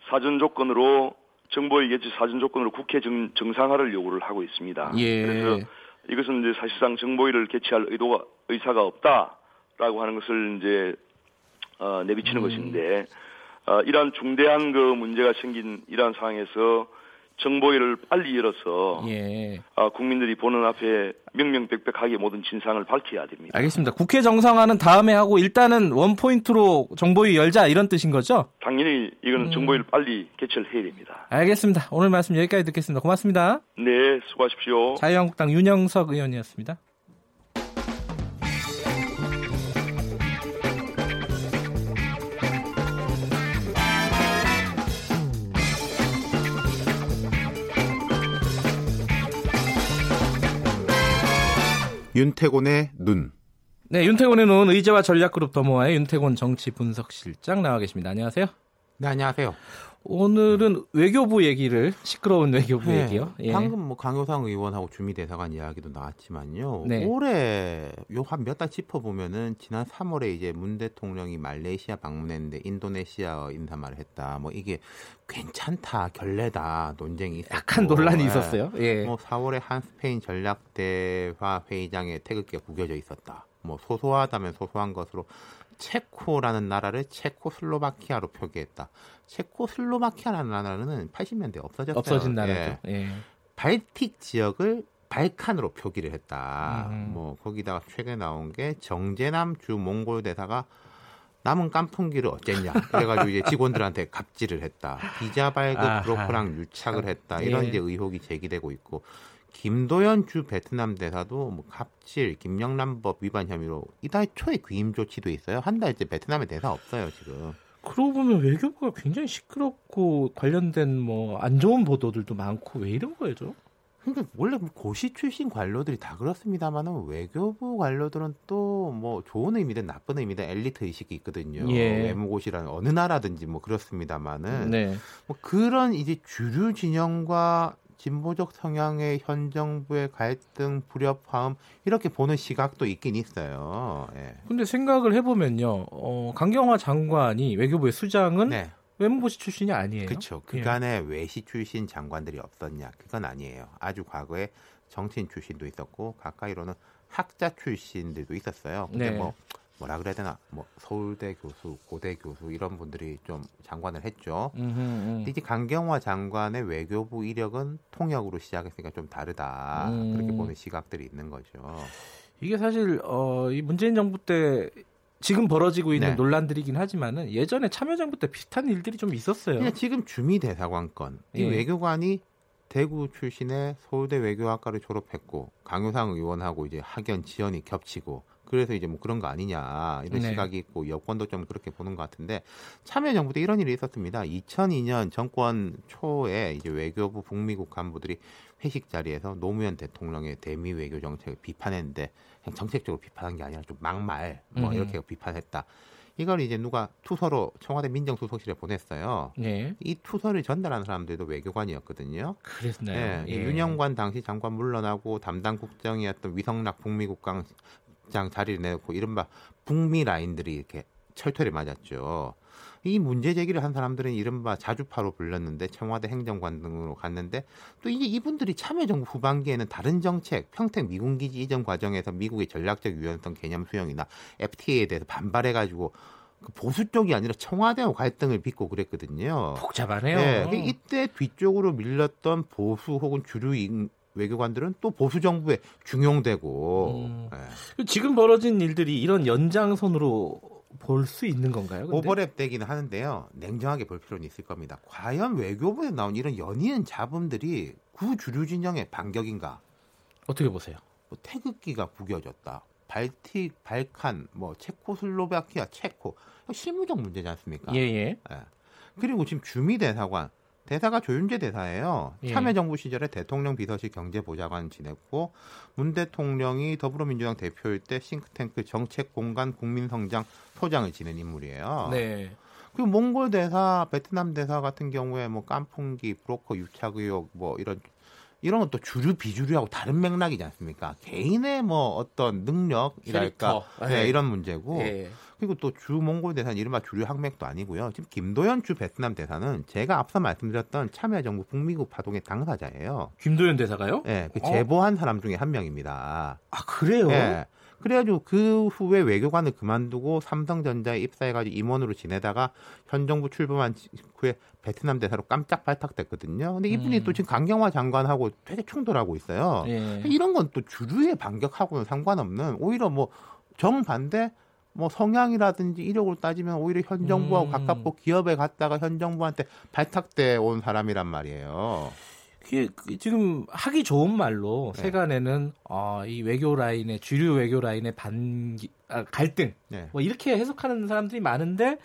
사전 조건으로 정보위 개최 사전 조건으로 국회 정, 정상화를 요구를 하고 있습니다. 예. 그래서 이것은 이제 사실상 정보위를 개최할 의도가 의사가 없다라고 하는 것을 이제 어, 내비치는 음. 것인데 어, 이러한 중대한 그 문제가 생긴 이러한 상황에서 정보위를 빨리 열어서 예. 어, 국민들이 보는 앞에 명명백백하게 모든 진상을 밝혀야 됩니다. 알겠습니다. 국회 정상화는 다음에 하고 일단은 원 포인트로 정보위 열자 이런 뜻인 거죠? 당연히 이거는 음. 정보위를 빨리 개최를 해야 됩니다. 알겠습니다. 오늘 말씀 여기까지 듣겠습니다. 고맙습니다. 네, 수고하십시오. 자유한국당 윤영석 의원이었습니다. 윤태곤의 눈. 네, 윤태곤의 눈 의제와 전략그룹 더모아의 윤태곤 정치 분석실장 나와 계십니다. 안녕하세요. 네, 안녕하세요. 오늘은 외교부 얘기를 시끄러운 외교부 네, 얘기요. 예. 방금 뭐 강효상 의원하고 주미 대사관 이야기도 나왔지만요. 네. 올해 요 한 몇 달 짚어 보면은 지난 3월에 이제 문 대통령이 말레이시아 방문했는데 인도네시아 인사말을 했다. 뭐 이게 괜찮다, 결례다 논쟁이 있었고 약간 논란이 예. 있었어요. 예. 뭐 4월에 한 스페인 전략 대화 회의장에 태극기가 구겨져 있었다. 뭐 소소하다면 소소한 것으로 체코라는 나라를 체코슬로바키아로 표기했다. 체코슬로바키아라는 나라는 80년대 없어졌어요. 없어진 나라죠. 예. 예. 발틱 지역을 발칸으로 표기를 했다. 음. 뭐 거기다가 최근에 나온 게 정재남 주 몽골 대사가 남은 깐풍기를 어쨌냐. 그래가지고 이제 직원들한테 갑질을 했다. 비자 발급 브로커랑 유착을 했다. 이런 예. 이제 의혹이 제기되고 있고 김도연 주 베트남 대사도 뭐 갑질, 김영란법 위반 혐의로 이달 초에 귀임 조치도 있어요. 한 달째 베트남에 대사 없어요 지금. 그러고 보면 외교부가 굉장히 시끄럽고 관련된 뭐 안 좋은 보도들도 많고 왜 이런 거예요? 그러니까 원래 뭐 고시 출신 관료들이 다 그렇습니다만은 외교부 관료들은 또 뭐 좋은 의미든 나쁜 의미든 엘리트 의식이 있거든요. 예. 외무고시라는 어느 나라든지 뭐 그렇습니다만은 네. 뭐 그런 이제 주류 진영과 진보적 성향의 현 정부의 갈등, 불협화음 이렇게 보는 시각도 있긴 있어요. 예. 근데 생각을 해보면요, 어, 강경화 장관이 외교부의 수장은 네. 외무고시 출신이 아니에요. 그렇죠. 그간에 예. 외시 출신 장관들이 없었냐? 그건 아니에요. 아주 과거에 정치인 출신도 있었고 가까이로는 학자 출신들도 있었어요. 근데 네. 뭐 뭐라 그래야 되나 뭐 서울대 교수, 고대 교수 이런 분들이 좀 장관을 했죠. 음흠, 음. 이제 강경화 장관의 외교부 이력은 통역으로 시작했으니까 좀 다르다 음. 그렇게 보는 시각들이 있는 거죠. 이게 사실 어, 이 문재인 정부 때 지금 벌어지고 있는 네. 논란들이긴 하지만은 예전에 참여정부 때 비슷한 일들이 좀 있었어요. 지금 주미 대사관 건 이 예. 외교관이 대구 출신의 서울대 외교학과를 졸업했고 강효상 의원하고 이제 학연 지연이 겹치고 그래서 이제 뭐 그런 거 아니냐 이런 네. 시각이 있고 여권도 좀 그렇게 보는 것 같은데 참여정부 때 이런 일이 있었습니다. 2002년 정권 초에 이제 외교부 북미국 간부들이 회식 자리에서 노무현 대통령의 대미 외교 정책을 비판했는데 그냥 정책적으로 비판한 게 아니라 좀 막말 뭐 음. 이렇게 비판했다. 이걸 이제 누가 투서로 청와대 민정수석실에 보냈어요. 네. 이 투서를 전달한 사람들도 외교관이었거든요. 그랬나요? 네. 예. 윤영관 당시 장관 물러나고 담당 국정이었던 위성락 북미국 장 자리를 내놓고 이른바 북미 라인들이 이렇게 철퇴를 맞았죠. 이 문제 제기를 한 사람들은 이른바 자주파로 불렸는데 청와대 행정관 등으로 갔는데 또 이제 이분들이 참여정부 후반기에는 다른 정책, 평택 미군기지 이전 과정에서 미국의 전략적 유연성 개념 수용이나 FTA에 대해서 반발해가지고 그 보수 쪽이 아니라 청와대와 갈등을 빚고 그랬거든요. 복잡하네요. 네, 이때 뒤쪽으로 밀렸던 보수 혹은 주류 외교관들은 또 보수 정부에 중용되고 음. 네. 지금 벌어진 일들이 이런 연장선으로 볼 수 있는 건가요? 근데? 오버랩 되기는 하는데요. 냉정하게 볼 필요는 있을 겁니다. 과연 외교부에 나온 이런 연이은 잡음들이 구주류 진영의 반격인가? 어떻게 보세요? 뭐 태극기가 구겨졌다. 발틱, 발칸, 뭐 체코슬로바키아, 체코 실무적 문제지 않습니까? 예, 예. 예. 그리고 지금 주미 대사관 대사가 조윤재 대사예요. 예. 참여정부 시절에 대통령 비서실 경제보좌관 지냈고 문 대통령이 더불어민주당 대표일 때 싱크탱크 정책공간 국민성장 소장을 지낸 인물이에요. 네. 그리고 몽골 대사, 베트남 대사 같은 경우에 뭐 깐풍기, 브로커 유착 의혹 뭐 이런 이런 것도 주류 비주류하고 다른 맥락이지 않습니까? 개인의 뭐 어떤 능력이랄까 네, 네, 이런 문제고 네. 그리고 또 주 몽골 대사는 이른바 주류 학맥도 아니고요. 지금 김도연 주 베트남 대사는 제가 앞서 말씀드렸던 참여정부 북미국 파동의 당사자예요. 김도연 대사가요? 네, 그 어? 제보한 사람 중에 한 명입니다. 아 그래요? 네. 그래가지고 그 후에 외교관을 그만두고 삼성전자에 입사해가지고 임원으로 지내다가 현 정부 출범한 후에 베트남 대사로 깜짝 발탁됐거든요. 근데 이분이 음. 또 지금 강경화 장관하고 되게 충돌하고 있어요. 예. 이런 건 또 주류의 반격하고는 상관없는 오히려 뭐 정반대 뭐 성향이라든지 이력을 따지면 오히려 현 정부하고 음. 가깝고 기업에 갔다가 현 정부한테 발탁돼 온 사람이란 말이에요. 그게 지금 하기 좋은 말로 네. 세간에는 어, 이 외교 라인의 주류 외교 라인의 반 아, 갈등 네. 뭐 이렇게 해석하는 사람들이 많은데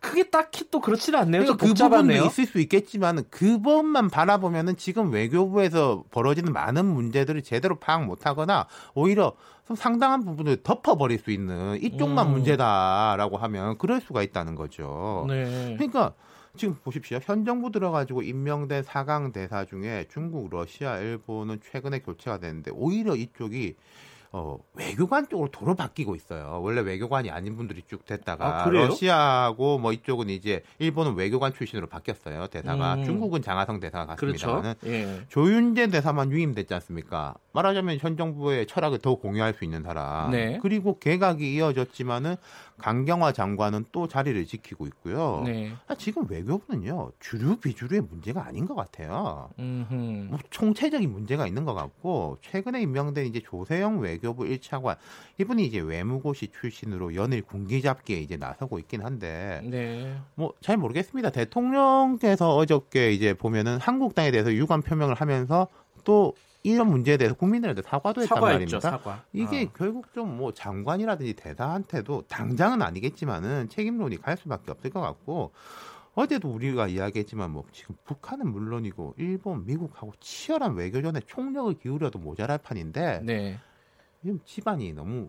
그게 딱히 또 그렇지는 않네요. 그러니까 그 부분도 있을 수 있겠지만 그것만 바라보면은 지금 외교부에서 벌어지는 많은 문제들을 제대로 파악 못하거나 오히려 상당한 부분을 덮어버릴 수 있는 이쪽만 음. 문제다라고 하면 그럴 수가 있다는 거죠. 네. 그러니까 지금 보십시오. 현 정부 들어가지고 임명된 사강 대사 중에 중국, 러시아, 일본은 최근에 교체가 됐는데 오히려 이쪽이 어, 외교관 쪽으로 도로 바뀌고 있어요. 원래 외교관이 아닌 분들이 쭉 됐다가 아, 러시아하고 뭐 이쪽은 이제 일본은 외교관 출신으로 바뀌었어요. 대사가 음. 중국은 장하성 대사가 갔습니다만은 그렇죠. 예. 조윤재 대사만 유임됐지 않습니까? 말하자면 현 정부의 철학을 더 공유할 수 있는 사람. 네. 그리고 개각이 이어졌지만은 강경화 장관은 또 자리를 지키고 있고요. 네. 아, 지금 외교부는요 주류 비주류의 문제가 아닌 것 같아요. 뭐 총체적인 문제가 있는 것 같고 최근에 임명된 이제 조세영 외교부 1차관 이분이 이제 외무고시 출신으로 연일 군기잡기에 이제 나서고 있긴 한데 네. 뭐잘 모르겠습니다. 대통령께서 어저께 이제 보면은 한국당에 대해서 유감 표명을 하면서 또 이런 문제에 대해서 국민들한테 사과도 했단 말입니다. 사과. 이게 어. 결국 좀 뭐 장관이라든지 대사한테도 당장은 아니겠지만은 책임론이 갈 수밖에 없을 것 같고 어제도 우리가 이야기했지만 뭐 지금 북한은 물론이고 일본, 미국하고 치열한 외교전에 총력을 기울여도 모자랄 판인데 네. 지금 집안이 너무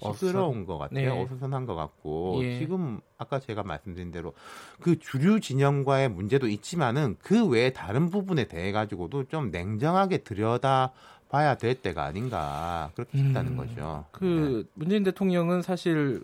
시끄러운 것 같아요. 네. 어수선한 것 같고 예. 지금 아까 제가 말씀드린 대로 그 주류 진영과의 문제도 있지만은 그 외에 다른 부분에 대해 가지고도 좀 냉정하게 들여다 봐야 될 때가 아닌가 그렇게 싶다는 음, 거죠. 그 네. 문재인 대통령은 사실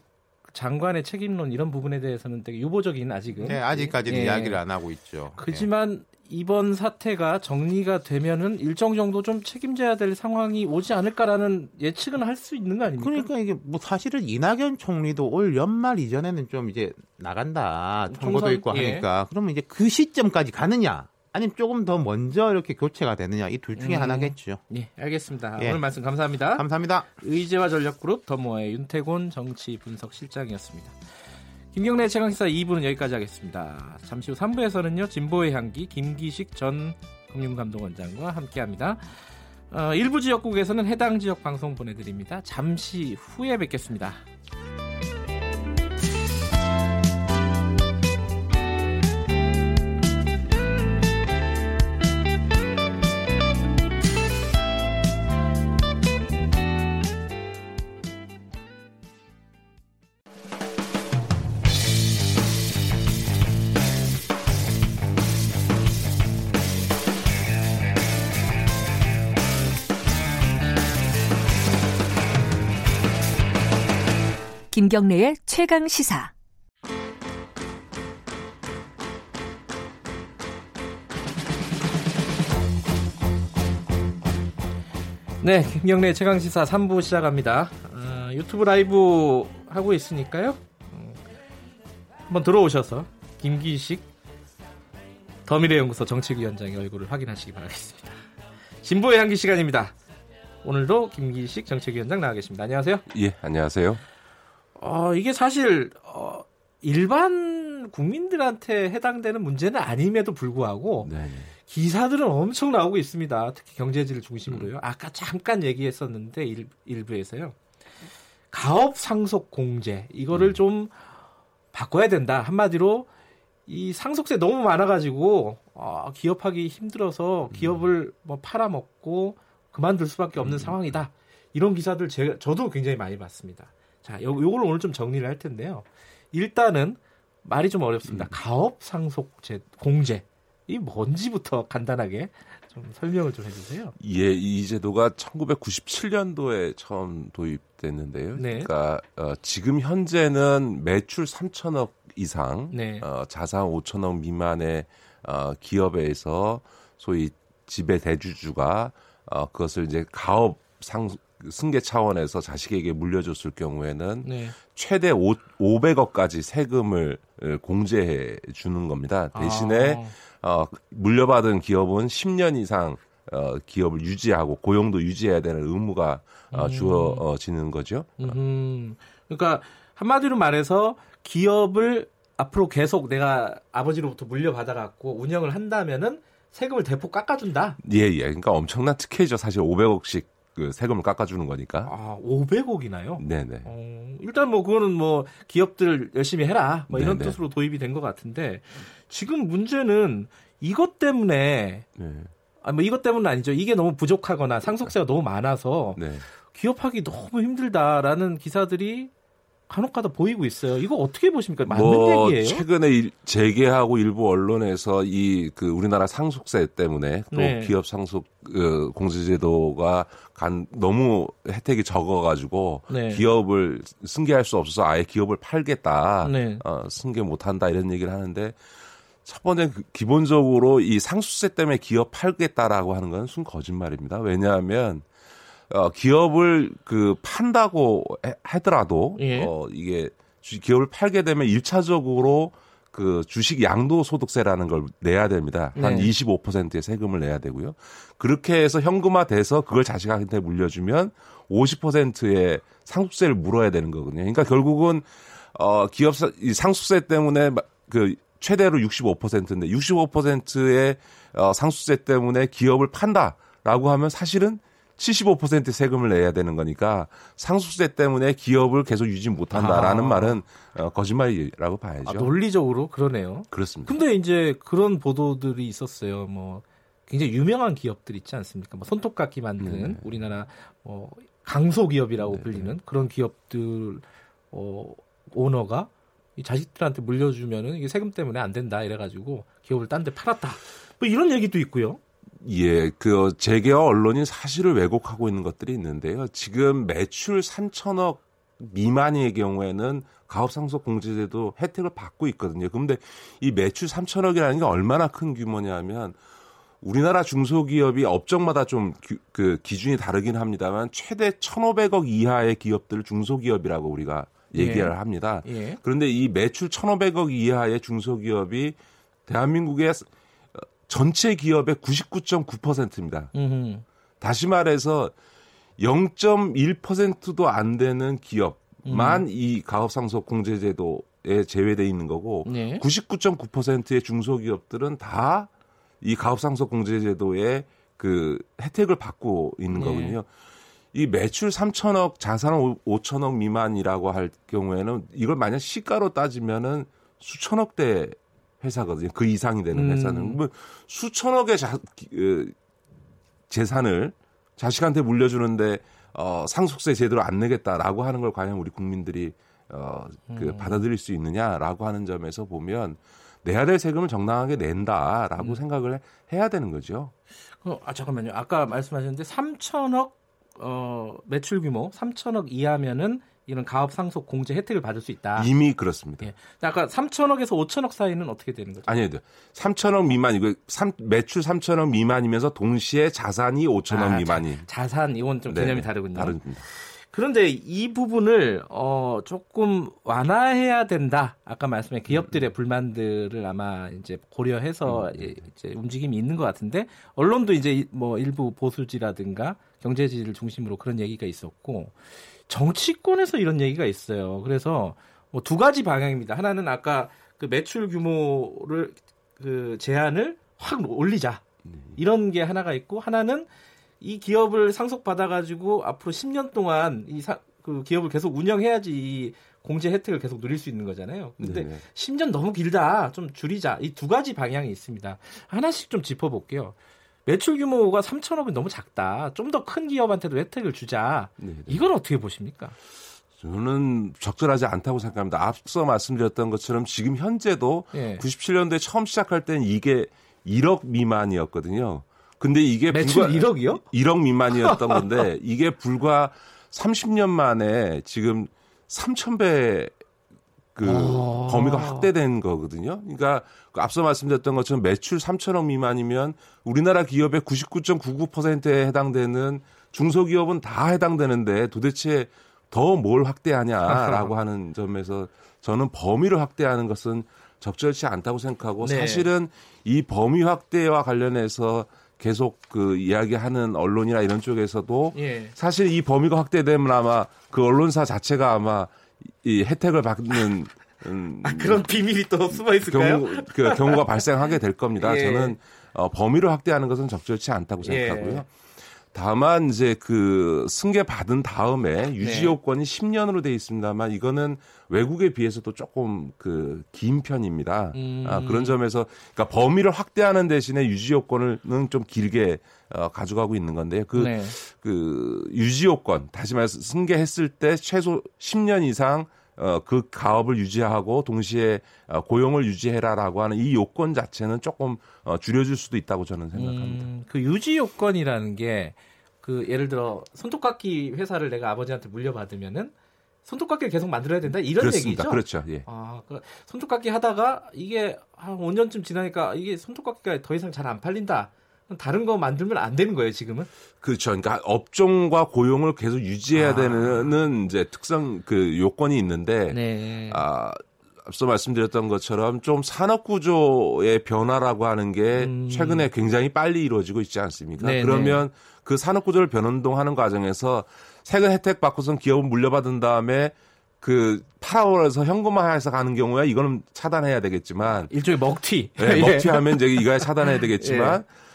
장관의 책임론 이런 부분에 대해서는 되게 유보적인 아직은 네, 아직까지는 예. 이야기를 안 하고 있죠. 그지만 예. 이번 사태가 정리가 되면은 일정 정도 좀 책임져야 될 상황이 오지 않을까라는 예측은 할 수 있는 거 아닙니까? 그러니까 이게 뭐 사실은 이낙연 총리도 올 연말 이전에는 좀 이제 나간다 통보도 있고 예. 하니까 예. 그러면 이제 그 시점까지 가느냐 아니면 조금 더 먼저 이렇게 교체가 되느냐 이 둘 중에 음, 하나겠죠. 예, 알겠습니다. 예. 오늘 말씀 감사합니다. 감사합니다. 의제와 전략그룹 더모아의 윤태곤 정치 분석 실장이었습니다. 김경래 최강시사 2부는 여기까지 하겠습니다. 잠시 후 3부에서는요, 진보의 향기 김기식 전 금융감독원장과 함께 합니다. 어, 일부 지역국에서는 해당 지역 방송 보내드립니다. 잠시 후에 뵙겠습니다. 김경래의 최강 시사. 네, 김경래 최강 시사 3부 시작합니다. 어, 유튜브 라이브 하고 있으니까요. 어, 한번 들어오셔서 김기식 더미래연구소 정책위원장의 얼굴을 확인하시기 바라겠습니다. 진보의 향기 시간입니다. 오늘도 김기식 정책위원장 나와 계십니다. 안녕하세요. 예, 안녕하세요. 어, 이게 사실 어, 일반 국민들한테 해당되는 문제는 아님에도 불구하고 네 기사들은 엄청 나오고 있습니다. 특히 경제지를 중심으로요. 음. 아까 잠깐 얘기했었는데 일, 일부에서요. 가업 상속 공제 이거를 음. 좀 바꿔야 된다. 한마디로 이 상속세 너무 많아가지고 어, 기업하기 힘들어서 음. 기업을 뭐 팔아먹고 그만둘 수밖에 없는 음. 상황이다. 이런 기사들 제, 저도 굉장히 많이 봤습니다. 자, 요, 요걸 오늘 좀 정리를 할 텐데요. 일단은 말이 좀 어렵습니다. 음. 가업 상속제 공제 이 뭔지부터 간단하게 좀 설명을 좀 해주세요. 예, 이 제도가 1997년도에 처음 도입됐는데요. 네. 그러니까 어, 지금 현재는 매출 3천억 이상, 네. 어, 자산 5천억 미만의 어, 기업에서 소위 지배 대주주가 어, 그것을 이제 가업 상 승계 차원에서 자식에게 물려줬을 경우에는 네. 최대 5, 500억까지 세금을 공제해 주는 겁니다. 대신에 아. 어, 물려받은 기업은 10년 이상 어, 기업을 유지하고 고용도 유지해야 되는 의무가 어, 음. 주어지는 거죠. 음. 그러니까 한마디로 말해서 기업을 앞으로 계속 내가 아버지로부터 물려받아 갖고 운영을 한다면은 세금을 대폭 깎아준다. 예, 예. 그러니까 엄청난 특혜죠. 사실 500억씩 그 세금을 깎아주는 거니까. 아, 500억이나요? 네네. 어, 일단 뭐 그거는 뭐 기업들 열심히 해라. 뭐 이런 네네. 뜻으로 도입이 된 것 같은데 지금 문제는 이것 때문에 네. 아, 뭐 이것 때문은 아니죠. 이게 너무 부족하거나 상속세가 너무 많아서 네. 기업하기 너무 힘들다라는 기사들이 간혹가다 보이고 있어요. 이거 어떻게 보십니까? 맞는 뭐 얘기예요? 최근에 일, 재계하고 일부 언론에서 이 그 우리나라 상속세 때문에 또 네. 기업 상속 그 공제제도가 간 너무 혜택이 적어가지고 네. 기업을 승계할 수 없어서 아예 기업을 팔겠다, 네. 어, 승계 못한다 이런 얘기를 하는데 첫 번째 그 기본적으로 이 상속세 때문에 기업 팔겠다라고 하는 건 순 거짓말입니다. 왜냐하면 어, 기업을 그 판다고 하더라도 예. 어, 이게 기업을 팔게 되면 1차적으로 그 주식 양도소득세라는 걸 내야 됩니다. 한 네. 25%의 세금을 내야 되고요. 그렇게 해서 현금화돼서 그걸 자식한테 물려주면 50%의 상속세를 물어야 되는 거거든요. 그러니까 결국은 어 기업 이 상속세 때문에 그 최대로 65%인데 65%의 어 상속세 때문에 기업을 판다라고 하면 사실은 75% 세금을 내야 되는 거니까 상속세 때문에 기업을 계속 유지 못한다라는 아. 말은 어, 거짓말이라고 봐야죠. 아, 논리적으로 그러네요. 그렇습니다. 근데 이제 그런 보도들이 있었어요. 뭐 굉장히 유명한 기업들 있지 않습니까? 뭐 손톱깎이 만든 네. 우리나라 뭐 강소 기업이라고 네. 불리는 그런 기업들 어, 오너가 이 자식들한테 물려주면은 이게 세금 때문에 안 된다 이래가지고 기업을 딴 데 팔았다. 뭐 이런 얘기도 있고요. 예, 그 재계와 언론이 사실을 왜곡하고 있는 것들이 있는데요. 지금 매출 3천억 미만의 경우에는 가업상속 공제제도 혜택을 받고 있거든요. 그런데 이 매출 3천억이라는 게 얼마나 큰 규모냐면 우리나라 중소기업이 업종마다 좀 그 기준이 다르긴 합니다만 최대 1,500억 이하의 기업들을 중소기업이라고 우리가 얘기를 예. 합니다. 예. 그런데 이 매출 1,500억 이하의 중소기업이 대한민국의 전체 기업의 99.9%입니다. 음흠. 다시 말해서 0.1%도 안 되는 기업만 음. 이 가업상속 공제제도에 제외돼 있는 거고 네. 99.9%의 중소기업들은 다 이 가업상속 공제제도에 그 혜택을 받고 있는 네. 거거든요. 이 매출 3천억, 자산 5천억 미만이라고 할 경우에는 이걸 만약 시가로 따지면은 수천억대 회사거든요. 그 이상이 되는 음. 회사는. 뭐 수천억의 자, 그, 재산을 자식한테 물려주는데 어, 상속세 제대로 안 내겠다라고 하는 걸 과연 우리 국민들이 어, 그 음. 받아들일 수 있느냐라고 하는 점에서 보면 내야 될 세금을 정당하게 낸다라고 음. 생각을 해, 해야 되는 거죠. 어, 아 잠깐만요. 아까 말씀하셨는데 3천억 어, 매출 규모 3천억 이하면은 이런 가업 상속 공제 혜택을 받을 수 있다. 이미 그렇습니다. 예. 아까 3천억에서 5천억 사이는 어떻게 되는 거죠? 아니요. 3천억 미만이고 3, 매출 3천억 미만이면서 동시에 자산이 5천억 아, 미만이. 자, 산 이건 좀 개념이 네, 다르군요. 다릅니다. 그런데 이 부분을 어 조금 완화해야 된다. 아까 말씀해 기업들의 불만들을 아마 이제 고려해서 음. 이제 움직임이 있는 것 같은데 언론도 이제 뭐 일부 보수지라든가 경제지를 중심으로 그런 얘기가 있었고 정치권에서 이런 얘기가 있어요. 그래서 뭐 두 가지 방향입니다. 하나는 아까 그 매출 규모를 그 제한을 확 올리자. 네. 이런 게 하나가 있고 하나는 이 기업을 상속받아 가지고 앞으로 10년 동안 이그 기업을 계속 운영해야지 이 공제 혜택을 계속 누릴 수 있는 거잖아요. 근데 네. 10년 너무 길다. 좀 줄이자. 이 두 가지 방향이 있습니다. 하나씩 좀 짚어 볼게요. 매출 규모가 3천억은 너무 작다. 좀 더 큰 기업한테도 혜택을 주자. 네 네. 이건 어떻게 보십니까? 저는 적절하지 않다고 생각합니다. 앞서 말씀드렸던 것처럼 지금 현재도 예. 97년도에 처음 시작할 때는 이게 1억 미만이었거든요. 근데 이게 매출 불과 1억이요? 1억 미만이었던 건데 이게 불과 30년 만에 지금 3,000배 그 아. 범위가 확대된 거거든요. 그러니까 그 앞서 말씀드렸던 것처럼 매출 3천억 미만이면 우리나라 기업의 99.99%에 해당되는 중소기업은 다 해당되는데 도대체 더 뭘 확대하냐라고 하는 점에서 저는 범위를 확대하는 것은 적절치 않다고 생각하고 네. 사실은 이 범위 확대와 관련해서 계속 그 이야기하는 언론이나 이런 쪽에서도 예. 사실 이 범위가 확대되면 아마 그 언론사 자체가 아마 이 혜택을 받는 음, 아, 그런 비밀이 또 숨어 있을까요? 경우, 그 경우가 발생하게 될 겁니다. 예. 저는 어, 범위를 확대하는 것은 적절치 않다고 예. 생각하고요. 예. 다만 이제 그 승계 받은 다음에 유지 네. 요건이 네. 10년으로 돼 있습니다만 이거는 외국에 비해서도 조금 그 긴 편입니다. 음. 아, 그런 점에서 그러니까 범위를 확대하는 대신에 유지 요건은 좀 길게 어, 가져가고 있는 건데요. 그, 네. 그 유지 요건 다시 말해서 승계했을 때 최소 10년 이상 어, 그 가업을 유지하고 동시에 어, 고용을 유지해라라고 하는 이 요건 자체는 조금 어, 줄여줄 수도 있다고 저는 생각합니다. 음, 그 유지 요건이라는 게 그 예를 들어 손톱깎이 회사를 내가 아버지한테 물려받으면은 손톱깎이를 계속 만들어야 된다 이런 그렇습니다. 얘기죠. 그렇죠. 예. 아, 그 손톱깎이 하다가 이게 한 5년쯤 지나니까 이게 손톱깎이가 더 이상 잘 안 팔린다. 다른 거 만들면 안 되는 거예요, 지금은? 그렇죠. 그러니까 업종과 고용을 계속 유지해야 아. 되는 이제 특성 그 요건이 있는데 네. 아 앞서 말씀드렸던 것처럼 좀 산업 구조의 변화라고 하는 게 음. 최근에 굉장히 빨리 이루어지고 있지 않습니까? 네네. 그러면 그 산업 구조를 변운동하는 과정에서 세금 혜택 받고선 기업을 물려받은 다음에 그 팔아오르서 현금화 해서 가는 경우에 이거는 차단해야 되겠지만 일종의 먹튀. 네, 먹튀하면 이제 이거에 차단해야 되겠지만 예.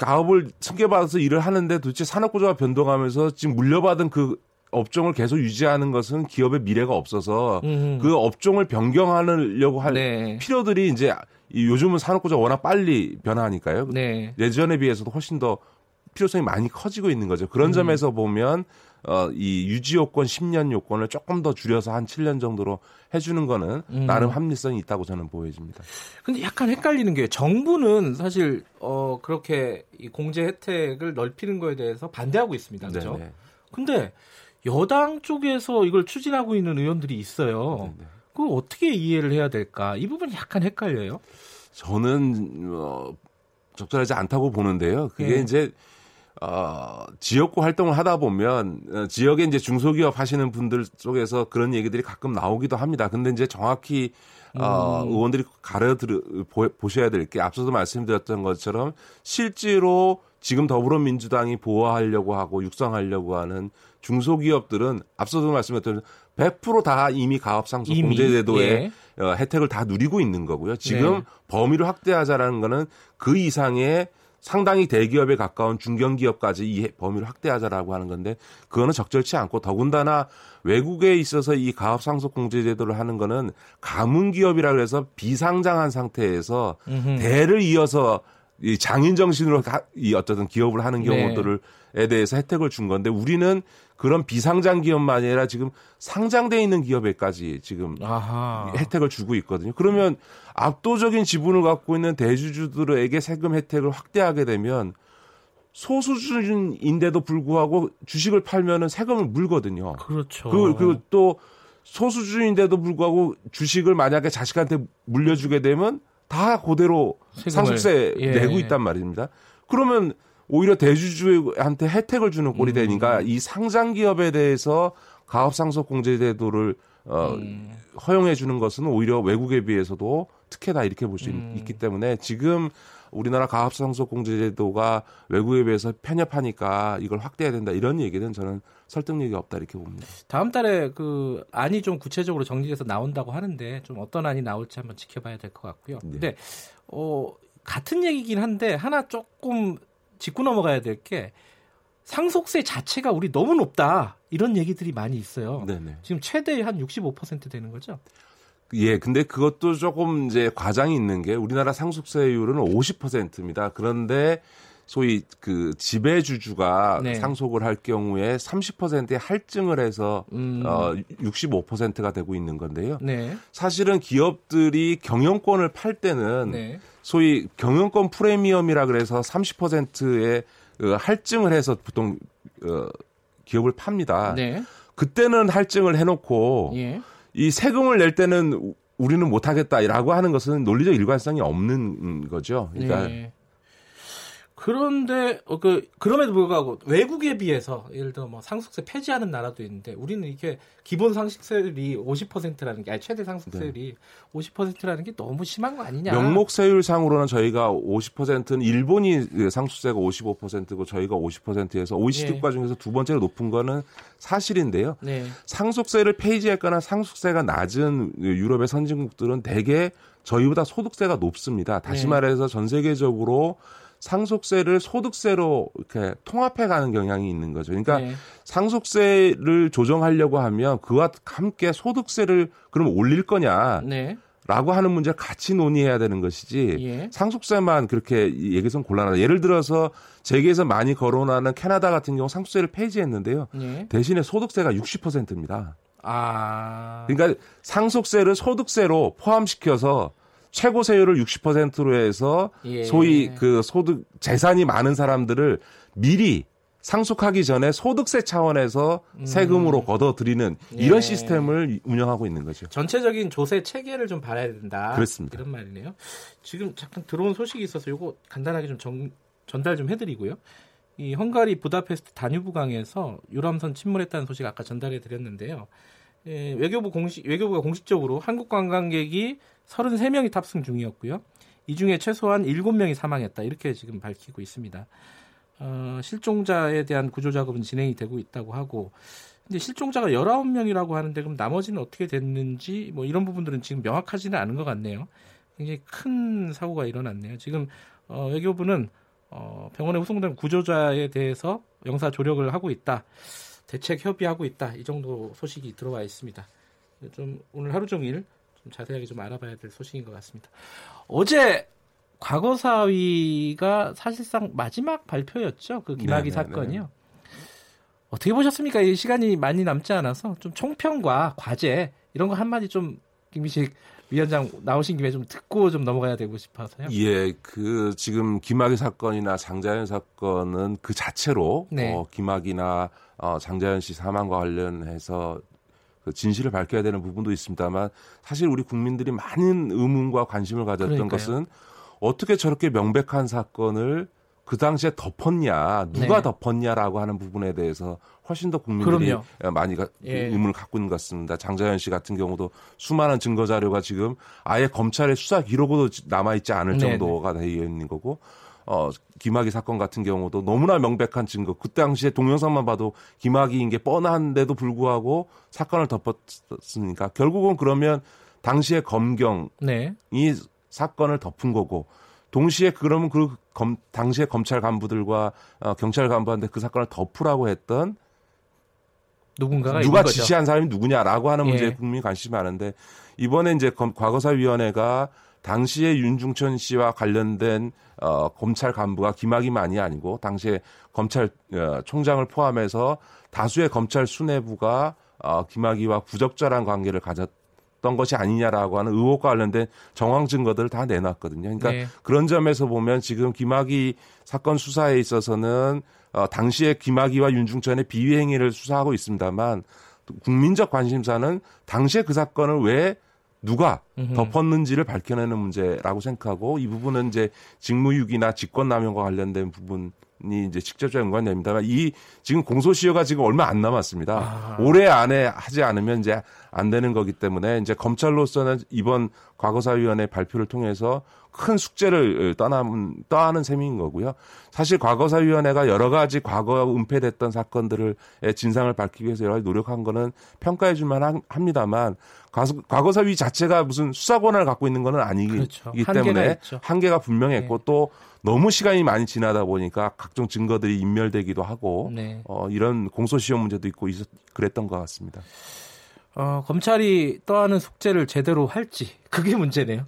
가업을 승계받아서 일을 하는데 도대체 산업구조가 변동하면서 지금 물려받은 그 업종을 계속 유지하는 것은 기업의 미래가 없어서 음흠. 그 업종을 변경하려고 할 네. 필요들이 이제 요즘은 산업구조가 워낙 빨리 변화하니까요. 네. 예전에 비해서도 훨씬 더 필요성이 많이 커지고 있는 거죠. 그런 음. 점에서 보면 어, 이 유지 요건 10년 요건을 조금 더 줄여서 한 7년 정도로 해주는 거는 음. 나름 합리성이 있다고 저는 보여집니다. 근데 약간 헷갈리는 게 정부는 사실 어, 그렇게 이 공제 혜택을 넓히는 거에 대해서 반대하고 있습니다. 그렇죠? 네네. 근데 여당 쪽에서 이걸 추진하고 있는 의원들이 있어요. 네네. 그걸 어떻게 이해를 해야 될까? 이 부분이 약간 헷갈려요. 저는 어, 적절하지 않다고 보는데요. 그게 네. 이제 어, 지역구 활동을 하다 보면 어, 지역에 이제 중소기업 하시는 분들 쪽에서 그런 얘기들이 가끔 나오기도 합니다. 근데 이제 정확히 어, 음. 의원들이 가려 들 보셔야 될 게 앞서도 말씀드렸던 것처럼 실제로 지금 더불어민주당이 보호하려고 하고 육성하려고 하는 중소기업들은 앞서도 말씀드렸던 100%다 이미 가업상속 공제제도의 예. 어, 혜택을 다 누리고 있는 거고요. 지금 네. 범위를 확대하자라는 거는 그 이상의 상당히 대기업에 가까운 중견기업까지 이 범위를 확대하자라고 하는 건데 그거는 적절치 않고 더군다나 외국에 있어서 이 가업 상속 공제 제도를 하는 거는 가문 기업이라 그래서 비상장한 상태에서 음흠. 대를 이어서 이 장인 정신으로 이 어쨌든 기업을 하는 네. 경우들에 네. 대해서 혜택을 준 건데 우리는 그런 비상장 기업만 아니라 지금 상장돼 있는 기업에까지 지금 아하. 혜택을 주고 있거든요. 그러면 압도적인 지분을 갖고 있는 대주주들에게 세금 혜택을 확대하게 되면 소수주인데도 불구하고 주식을 팔면은 세금을 물거든요. 그렇죠. 그, 그리고 또 소수주인데도 불구하고 주식을 만약에 자식한테 물려주게 되면 다 그대로 세금을, 상속세 예. 내고 있단 말입니다. 그러면 오히려 대주주한테 혜택을 주는 꼴이 음. 되니까 이 상장 기업에 대해서 가업 상속 공제 제도를 어, 음. 허용해 주는 것은 오히려 외국에 비해서도 특혜다 이렇게 볼수 음. 있기 때문에 지금 우리나라 가압상속 공제 제도가 외국에 비해서 편협하니까 이걸 확대해야 된다 이런 얘기는 저는 설득력이 없다 이렇게 봅니다. 다음 달에 그 안이 좀 구체적으로 정리돼서 나온다고 하는데 좀 어떤 안이 나올지 한번 지켜봐야 될 것 같고요. 네. 근데 어 같은 얘기긴 한데 하나 조금 짚고 넘어가야 될 게 상속세 자체가 우리 너무 높다 이런 얘기들이 많이 있어요. 네네. 지금 최대 한 65% 되는 거죠? 예, 근데 그것도 조금 이제 과장이 있는 게 우리나라 상속세율은 50%입니다. 그런데 소위 그 지배주주가 네. 상속을 할 경우에 30%의 할증을 해서 음. 어 65%가 되고 있는 건데요. 네. 사실은 기업들이 경영권을 팔 때는 네. 소위 경영권 프리미엄이라 그래서 30%의 그 할증을 해서 보통 어 기업을 팝니다. 네. 그때는 할증을 해놓고 예. 이 세금을 낼 때는 우리는 못하겠다라고 하는 것은 논리적 일관성이 없는 거죠. 그러니까 네. 그런데 어, 그 그럼에도 불구하고 외국에 비해서 예를 들어 뭐 상속세 폐지하는 나라도 있는데 우리는 이게 기본 상속세율이 50%라는 게 아니 최대 상속세율이 네. 50%라는 게 너무 심한 거 아니냐? 명목세율상으로는 저희가 50%는 일본이 상속세가 55%고 저희가 50%에서 OECD 국가 중에서 두 번째로 높은 거는 사실인데요. 네. 상속세를 폐지했거나 상속세가 낮은 유럽의 선진국들은 대개 저희보다 소득세가 높습니다. 다시 네. 말해서 전 세계적으로 상속세를 소득세로 이렇게 통합해 가는 경향이 있는 거죠. 그러니까 네. 상속세를 조정하려고 하면 그와 함께 소득세를 그럼 올릴 거냐? 네. 라고 하는 문제를 같이 논의해야 되는 것이지 예. 상속세만 그렇게 얘기해서는 곤란하다. 예를 들어서 세계에서 많이 거론하는 캐나다 같은 경우 상속세를 폐지했는데요. 예. 대신에 소득세가 60%입니다. 아. 그러니까 상속세를 소득세로 포함시켜서 최고 세율을 60%로 해서 예. 소위 그 소득 재산이 많은 사람들을 미리 상속하기 전에 소득세 차원에서 음. 세금으로 걷어들이는 이런 예. 시스템을 운영하고 있는 거죠. 전체적인 조세 체계를 좀 봐야 된다. 그렇습니다. 그런 말이네요. 지금 잠깐 들어온 소식이 있어서 이거 간단하게 좀 정, 전달 좀 해드리고요. 이 헝가리 부다페스트 다뉴브강에서 유람선 침몰했다는 소식 아까 전달해 드렸는데요. 예, 외교부 공식 외교부가 공식적으로 한국 관광객이 33명이 탑승 중이었고요. 이 중에 최소한 7명이 사망했다. 이렇게 지금 밝히고 있습니다. 어, 실종자에 대한 구조 작업은 진행이 되고 있다고 하고 근데 실종자가 19명이라고 하는데 그럼 나머지는 어떻게 됐는지 뭐 이런 부분들은 지금 명확하지는 않은 것 같네요. 굉장히 큰 사고가 일어났네요. 지금 어, 외교부는 어, 병원에 후송된 구조자에 대해서 영사 조력을 하고 있다. 대책 협의하고 있다. 이 정도 소식이 들어와 있습니다. 좀 오늘 하루 종일 좀 자세하게 좀 알아봐야 될 소식인 것 같습니다. 어제 과거사위가 사실상 마지막 발표였죠. 그 김학의 네네네. 사건이요. 어떻게 보셨습니까? 이 시간이 많이 남지 않아서 좀 총평과 과제 이런 거 한마디 좀 김미식 위원장 나오신 김에 좀 듣고 좀 넘어가야 되고 싶어서요. 예, 그 지금 김학의 사건이나 장자연 사건은 그 자체로 네. 어, 김학이나 어, 장자연 씨 사망과 관련해서 그 진실을 밝혀야 되는 부분도 있습니다만 사실 우리 국민들이 많은 의문과 관심을 가졌던 그러니까요. 것은 어떻게 저렇게 명백한 사건을 그 당시에 덮었냐, 누가 네. 덮었냐라고 하는 부분에 대해서 훨씬 더 국민들이 그럼요. 많이 가, 예. 의문을 갖고 있는 것 같습니다. 장자연 씨 같은 경우도 수많은 증거 자료가 지금 아예 검찰의 수사 기록으로 남아 있지 않을 네, 정도가 되어 있는 거고 어, 김학의 사건 같은 경우도 너무나 명백한 증거. 그 당시에 동영상만 봐도 김학의인 게 뻔한데도 불구하고 사건을 덮었으니까 결국은 그러면 당시에 검경이 네. 사건을 덮은 거고 동시에 그러면 그 검, 당시에 검찰 간부들과 어, 경찰 간부한테 그 사건을 덮으라고 했던 누군가가 누가 지시한 사람이 누구냐라고 하는 문제에 예. 국민이 관심이 많은데 이번에 이제 과거사위원회가 당시에 윤중천 씨와 관련된 어, 검찰 간부가 김학의만이 아니고 당시에 검찰 어, 총장을 포함해서 다수의 검찰 수뇌부가 어, 김학의와 부적절한 관계를 가졌 던 것이 아니냐라고 하는 의혹과 관련된 정황 증거들을 다 내놨거든요. 그러니까 네. 그런 점에서 보면 지금 김학의 사건 수사에 있어서는 어, 당시에 김학의와 윤중천의 비위 행위를 수사하고 있습니다만 국민적 관심사는 당시에 그 사건을 왜 누가 덮었는지를 밝혀내는 문제라고 생각하고 이 부분은 이제 직무유기나 직권남용과 관련된 부분 이 이제 직접적 연관됩니다만 이 지금 공소시효가 지금 얼마 안 남았습니다. 아. 올해 안에 하지 않으면 이제 안 되는 거기 때문에 이제 검찰로서는 이번 과거사위원회 발표를 통해서 큰 숙제를 떠나는 떠하는 셈인 거고요. 사실 과거사위원회가 여러 가지 과거 은폐됐던 사건들을 진상을 밝히기 위해서 여러 가지 노력한 거는 평가해 줄만 합니다만 과거사위 자체가 무슨 수사 권한을 갖고 있는 거는 아니기 그렇죠. 때문에 한계가 분명했고 네. 또 너무 시간이 많이 지나다 보니까 각종 증거들이 인멸되기도 하고 네. 어, 이런 공소시효 문제도 있고 있었, 그랬던 것 같습니다. 어, 검찰이 떠하는 숙제를 제대로 할지 그게 문제네요.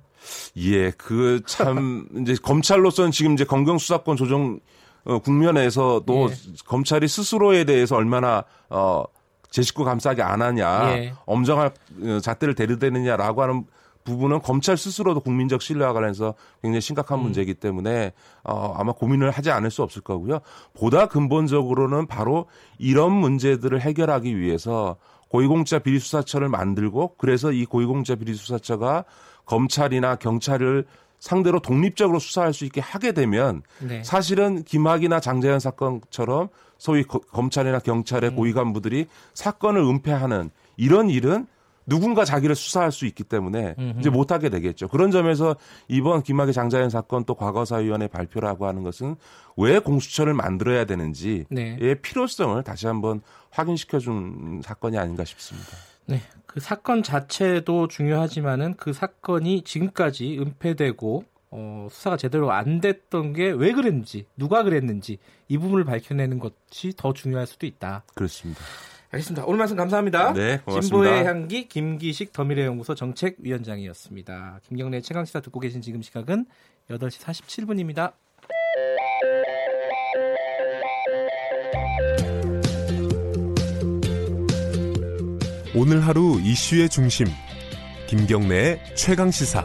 예, 그 참 이제 검찰로서는 지금 이제 검경 수사권 조정 어, 국면에서도 예. 검찰이 스스로에 대해서 얼마나 어, 제 식구 감싸게 안 하냐, 예. 엄정한 어, 잣대를 대르대느냐라고 하는 부분은 검찰 스스로도 국민적 신뢰와 관련해서 굉장히 심각한 음. 문제이기 때문에 어, 아마 고민을 하지 않을 수 없을 거고요. 보다 근본적으로는 바로 이런 문제들을 해결하기 위해서 고위공직자 비리수사처를 만들고 그래서 이 고위공직자 비리수사처가 검찰이나 경찰을 상대로 독립적으로 수사할 수 있게 하게 되면 네. 사실은 김학이나 장재현 사건처럼 소위 거, 검찰이나 경찰의 음. 고위 간부들이 사건을 은폐하는 이런 일은 누군가 자기를 수사할 수 있기 때문에 음흠. 이제 못하게 되겠죠. 그런 점에서 이번 김학의 장자연 사건 또 과거사위원회 발표라고 하는 것은 왜 공수처를 만들어야 되는지의 네. 필요성을 다시 한번 확인시켜준 사건이 아닌가 싶습니다. 네, 그 사건 자체도 중요하지만은 그 사건이 지금까지 은폐되고 어, 수사가 제대로 안 됐던 게 왜 그랬는지, 누가 그랬는지 이 부분을 밝혀내는 것이 더 중요할 수도 있다. 그렇습니다. 알겠습니다. 오늘 말씀 감사합니다. 네, 고맙습니다. 진보의 향기 김기식 더미래연구소 정책위원장이었습니다. 김경래 최강시사 듣고 계신 지금 시각은 8시 47분입니다. 오늘 하루 이슈의 중심 김경래의 최강 시사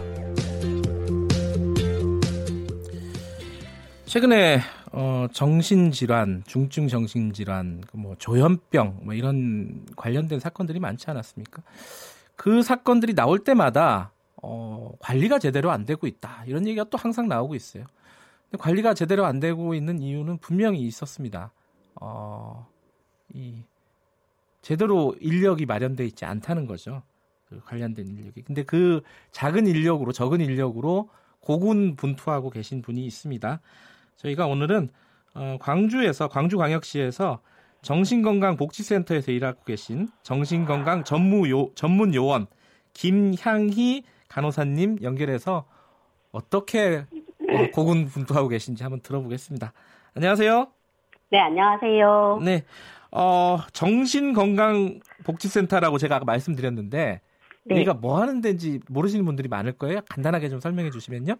최근에 어, 정신질환, 중증 정신질환, 그뭐 조현병, 뭐 이런 관련된 사건들이 많지 않았습니까? 그 사건들이 나올 때마다 어, 관리가 제대로 안 되고 있다. 이런 얘기가 또 항상 나오고 있어요. 관리가 제대로 안 되고 있는 이유는 분명히 있었습니다. 어, 이 제대로 인력이 마련돼 있지 않다는 거죠. 그 관련된 인력이. 근데 그 작은 인력으로 적은 인력으로 고군 분투하고 계신 분이 있습니다. 저희가 오늘은 어, 광주에서 광주광역시에서 정신건강복지센터에서 일하고 계신 정신건강 전무요, 전문 요원 김향희 간호사님 연결해서 어떻게 어, 고군분투하고 계신지 한번 들어보겠습니다. 안녕하세요. 네, 안녕하세요. 네, 어, 정신건강복지센터라고 제가 아까 말씀드렸는데 네. 여기가 뭐 하는 데인지 모르시는 분들이 많을 거예요. 간단하게 좀 설명해 주시면요.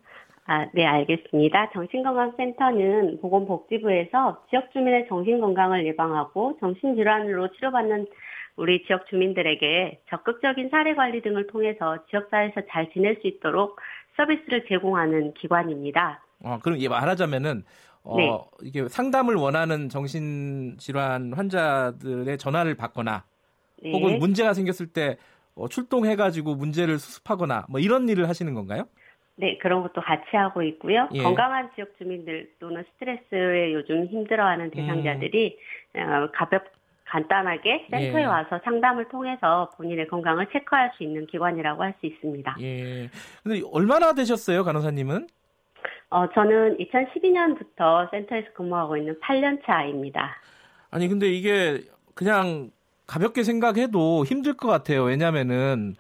아, 네, 알겠습니다. 정신건강센터는 보건복지부에서 지역 주민의 정신건강을 예방하고 정신질환으로 치료받는 우리 지역 주민들에게 적극적인 사례 관리 등을 통해서 지역사회에서 잘 지낼 수 있도록 서비스를 제공하는 기관입니다. 어, 그럼 이 말하자면은 어, 네. 이게 상담을 원하는 정신질환 환자들의 전화를 받거나 네. 혹은 문제가 생겼을 때 어, 출동해가지고 문제를 수습하거나 뭐 이런 일을 하시는 건가요? 네, 그런 것도 같이 하고 있고요. 예. 건강한 지역 주민들 또는 스트레스에 요즘 힘들어하는 대상자들이 음. 어, 가볍 간단하게 센터에 예. 와서 상담을 통해서 본인의 건강을 체크할 수 있는 기관이라고 할 수 있습니다. 예. 근데 얼마나 되셨어요, 간호사님은? 어, 저는 2012년부터 센터에서 근무하고 있는 8년 차입니다. 아니, 근데 이게 그냥 가볍게 생각해도 힘들 것 같아요. 왜냐면은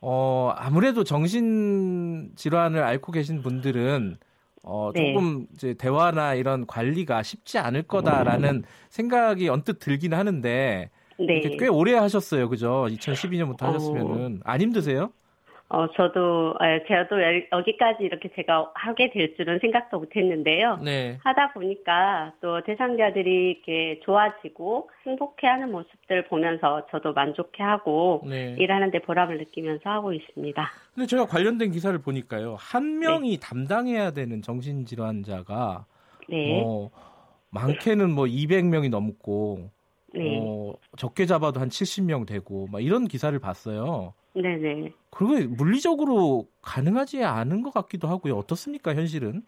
어, 아무래도 정신 질환을 앓고 계신 분들은 어, 네. 조금 이제 대화나 이런 관리가 쉽지 않을 거다라는 생각이 언뜻 들긴 하는데 네. 꽤 오래 하셨어요, 그죠? 2012년부터 하셨으면은 어... 안 힘드세요? 어, 저도, 제가도 여기까지 이렇게 제가 하게 될 줄은 생각도 못 했는데요. 네. 하다 보니까 또 대상자들이 이렇게 좋아지고 행복해 하는 모습들 보면서 저도 만족해 하고 네. 일하는데 보람을 느끼면서 하고 있습니다. 근데 제가 관련된 기사를 보니까요. 한 명이 네. 담당해야 되는 정신질환자가 네. 어, 많게는 뭐 200명이 넘고 네. 어, 적게 잡아도 한 70명 되고 막 이런 기사를 봤어요. 네네. 그리고 물리적으로 가능하지 않은 것 같기도 하고요. 어떻습니까, 현실은?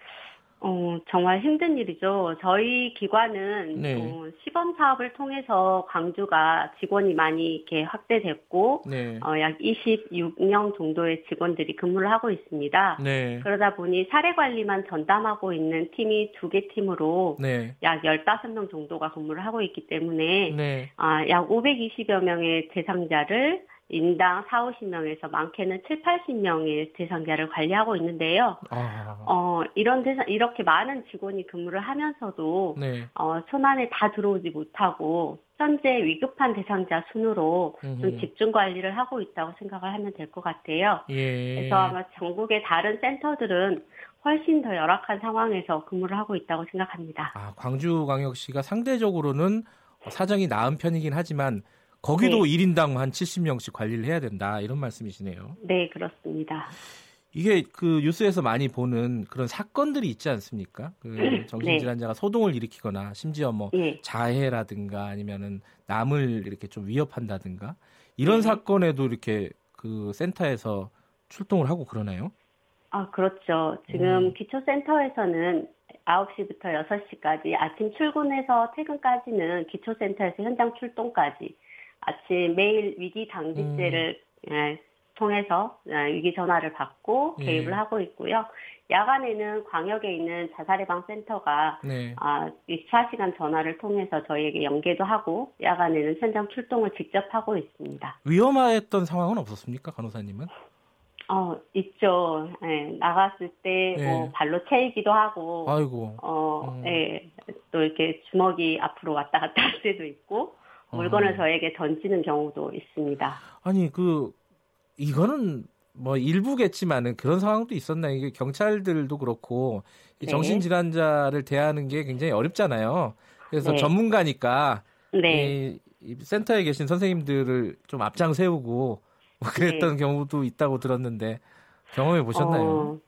어, 정말 힘든 일이죠. 저희 기관은 네. 어, 시범 사업을 통해서 광주가 직원이 많이 이렇게 확대됐고 네. 어, 약 26명 정도의 직원들이 근무를 하고 있습니다. 네. 그러다 보니 사례 관리만 전담하고 있는 팀이 두 개 팀으로 네. 약 15명 정도가 근무를 하고 있기 때문에 네. 아, 약 520여 명의 대상자를 인당 4, 50명에서 많게는 7, 80명의 대상자를 관리하고 있는데요. 아. 어, 이런 대상, 이렇게 많은 직원이 근무를 하면서도, 네. 어, 손안에 다 들어오지 못하고, 현재 위급한 대상자 순으로 음흠. 좀 집중 관리를 하고 있다고 생각을 하면 될 것 같아요. 예. 그래서 아마 전국의 다른 센터들은 훨씬 더 열악한 상황에서 근무를 하고 있다고 생각합니다. 아, 광주광역시가 상대적으로는 사정이 나은 편이긴 하지만 거기도 네. 1인당 한 70명씩 관리를 해야 된다 이런 말씀이시네요. 네, 그렇습니다. 이게 그 뉴스에서 많이 보는 그런 사건들이 있지 않습니까? 그 네. 정신질환자가 네. 소동을 일으키거나 심지어 뭐 네. 자해라든가 아니면은 남을 이렇게 좀 위협한다든가 이런 네. 사건에도 이렇게 그 센터에서 출동을 하고 그러나요? 아, 그렇죠. 지금 음. 기초센터에서는 9시부터 6시까지 아침 출근해서 퇴근까지는 기초센터에서 현장 출동까지 아침 매일 위기 당직제를 음. 예, 통해서 예, 위기 전화를 받고 예. 개입을 예. 하고 있고요. 야간에는 광역에 있는 자살예방 센터가 네. 아, 24시간 전화를 통해서 저희에게 연계도 하고 야간에는 현장 출동을 직접 하고 있습니다. 위험했던 상황은 없었습니까, 간호사님은? 어, 있죠. 예, 나갔을 때, 예. 뭐, 발로 채이기도 하고. 아이고. 어, 음. 예, 또 이렇게 주먹이 앞으로 왔다 갔다 할 때도 있고. 물건을 아. 저에게 던지는 경우도 있습니다. 아니 그 이거는 뭐 일부겠지만은 그런 상황도 있었나 이게 경찰들도 그렇고 네. 정신질환자를 대하는 게 굉장히 어렵잖아요. 그래서 네. 전문가니까 네. 이, 센터에 계신 선생님들을 좀 앞장 세우고 뭐 그랬던 네. 경우도 있다고 들었는데 경험해 보셨나요? 어,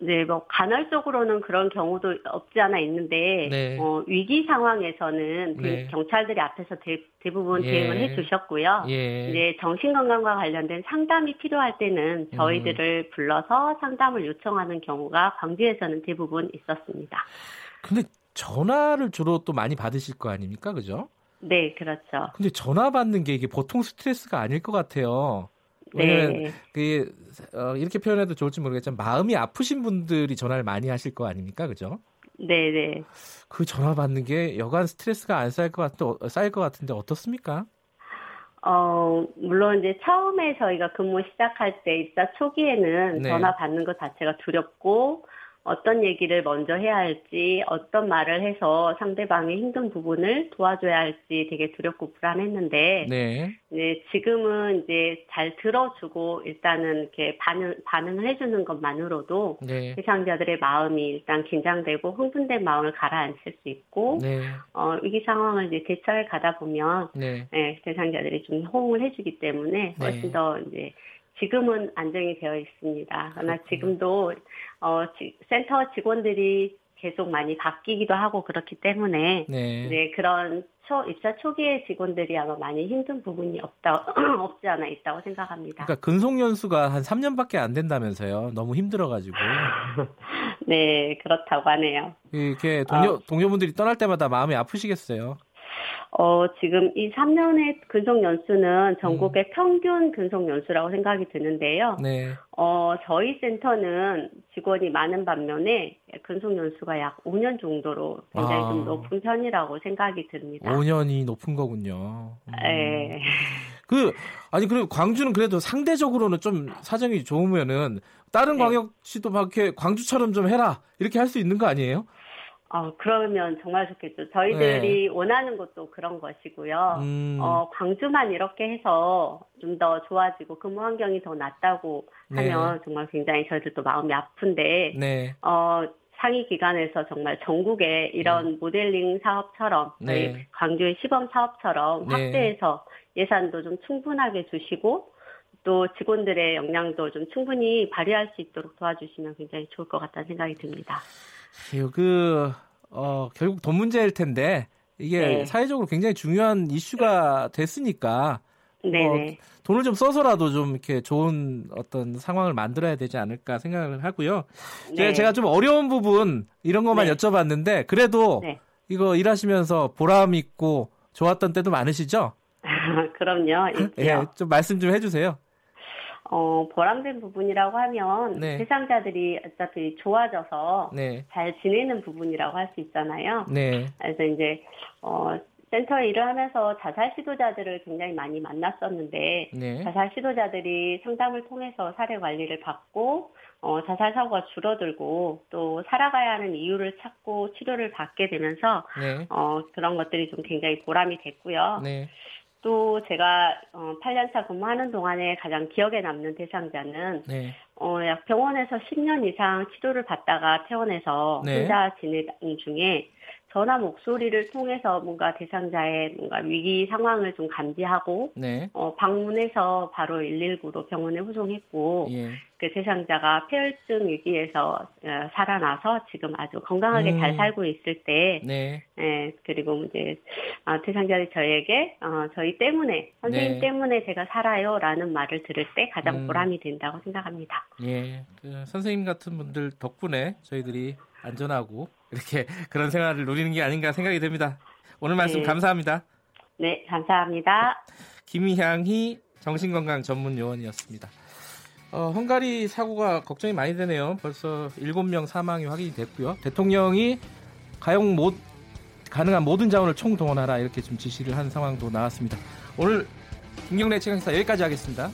네, 뭐 간헐적으로는 그런 경우도 없지 않아 있는데 네. 어, 위기 상황에서는 네. 경찰들이 앞에서 대, 부분 예. 대응을 해주셨고요. 예. 이제 정신건강과 관련된 상담이 필요할 때는 음. 저희들을 음. 불러서 상담을 요청하는 경우가 광주에서는 대부분 있었습니다. 근데 전화를 주로 또 많이 받으실 거 아닙니까, 그죠? 네, 그렇죠. 근데 전화 받는 게 이게 보통 스트레스가 아닐 것 같아요. 왜냐면 네. 그 어, 이렇게 표현해도 좋을지 모르겠지만 마음이 아프신 분들이 전화를 많이 하실 거 아닙니까, 그죠? 네, 네. 그 전화 받는 게 여간 스트레스가 안 쌓일 것 같은 어, 쌓일 것 같은데 어떻습니까? 어, 물론 이제 처음에 저희가 근무 시작할 때 입사 초기에는 네. 전화 받는 것 자체가 두렵고 어떤 얘기를 먼저 해야 할지, 어떤 말을 해서 상대방의 힘든 부분을 도와줘야 할지 되게 두렵고 불안했는데, 네. 네, 지금은 이제 잘 들어주고 일단은 이렇게 반응, 반응을 해주는 것만으로도 네. 대상자들의 마음이 일단 긴장되고 흥분된 마음을 가라앉힐 수 있고, 네. 어, 위기 상황을 이제 대처해 가다 보면, 네. 네 대상자들이 좀 호응을 해주기 때문에 네. 훨씬 더 이제 지금은 안정이 되어 있습니다. 그러나. 지금도 어, 지, 센터 직원들이 계속 많이 바뀌기도 하고 그렇기 때문에 네, 네 그런 초 입사 초기의 직원들이 아마 많이 힘든 부분이 없다 없지 않아 있다고 생각합니다. 그러니까 근속 연수가 한 3년밖에 안 된다면서요. 너무 힘들어가지고. 네 그렇다고 하네요. 이렇게 동료 어, 동료분들이 떠날 때마다 마음이 아프시겠어요. 어, 지금 이 3년의 근속 연수는 전국의 음. 평균 근속 연수라고 생각이 드는데요. 네. 어, 저희 센터는 직원이 많은 반면에 근속 연수가 약 5년 정도로 굉장히 아. 좀 높은 편이라고 생각이 듭니다. 5년이 높은 거군요. 음. 네. 그 아니 그리고 광주는 그래도 상대적으로는 좀 사정이 좋으면은 다른 네. 광역시도 막 이렇게 광주처럼 좀 해라 이렇게 할 수 있는 거 아니에요? 어, 그러면 정말 좋겠죠. 저희들이 네. 원하는 것도 그런 것이고요. 음. 어, 광주만 이렇게 해서 좀 더 좋아지고 근무 환경이 더 낫다고 하면 네. 정말 굉장히 저희들도 마음이 아픈데, 네. 어, 상위 기관에서 정말 전국에 이런 음. 모델링 사업처럼 저희 네. 광주의 시범 사업처럼 네. 확대해서 예산도 좀 충분하게 주시고 또 직원들의 역량도 좀 충분히 발휘할 수 있도록 도와주시면 굉장히 좋을 것 같다는 생각이 듭니다. 그, 어, 결국 돈 문제일 텐데, 이게 네. 사회적으로 굉장히 중요한 이슈가 됐으니까, 네. 어, 돈을 좀 써서라도 좀 이렇게 좋은 어떤 상황을 만들어야 되지 않을까 생각을 하고요. 네. 제가 좀 어려운 부분 이런 것만 네. 여쭤봤는데 그래도 네. 이거 일하시면서 보람 있고 좋았던 때도 많으시죠? 그럼요. 예, 좀 말씀 좀 해주세요. 어, 보람된 부분이라고 하면 네. 대상자들이 어차피 좋아져서 네. 잘 지내는 부분이라고 할 수 있잖아요. 네. 그래서 이제 어, 센터에 일을 하면서 자살 시도자들을 굉장히 많이 만났었는데 네. 자살 시도자들이 상담을 통해서 사례 관리를 받고 어, 자살 사고가 줄어들고 또 살아가야 하는 이유를 찾고 치료를 받게 되면서 네. 어, 그런 것들이 좀 굉장히 보람이 됐고요. 네. 또 제가 어, 8년차 근무하는 동안에 가장 기억에 남는 대상자는 네. 어, 병원에서 10년 이상 치료를 받다가 퇴원해서 네. 혼자 지내는 중에 전화 목소리를 통해서 뭔가 대상자의 뭔가 위기 상황을 좀 감지하고 네. 어, 방문해서 바로 119로 병원에 후송했고 예. 그 대상자가 폐혈증 위기에서 어, 살아나서 지금 아주 건강하게 음. 잘 살고 있을 때, 네. 예, 그리고 이제 어, 대상자들이 저에게 어, 저희 때문에 선생님 네. 때문에 제가 살아요라는 말을 들을 때 가장 음. 보람이 된다고 생각합니다. 예, 그 선생님 같은 분들 덕분에 저희들이 안전하고 이렇게 그런 생활을 누리는 게 아닌가 생각이 됩니다. 오늘 말씀 네. 감사합니다. 네, 감사합니다. 김희향이 정신건강 전문 요원이었습니다. 어, 헝가리 사고가 걱정이 많이 되네요. 벌써 7명 사망이 확인이 됐고요. 대통령이 가용 못 가능한 모든 자원을 총동원하라 이렇게 좀 지시를 한 상황도 나왔습니다. 오늘 김경래 최강사 여기까지 하겠습니다.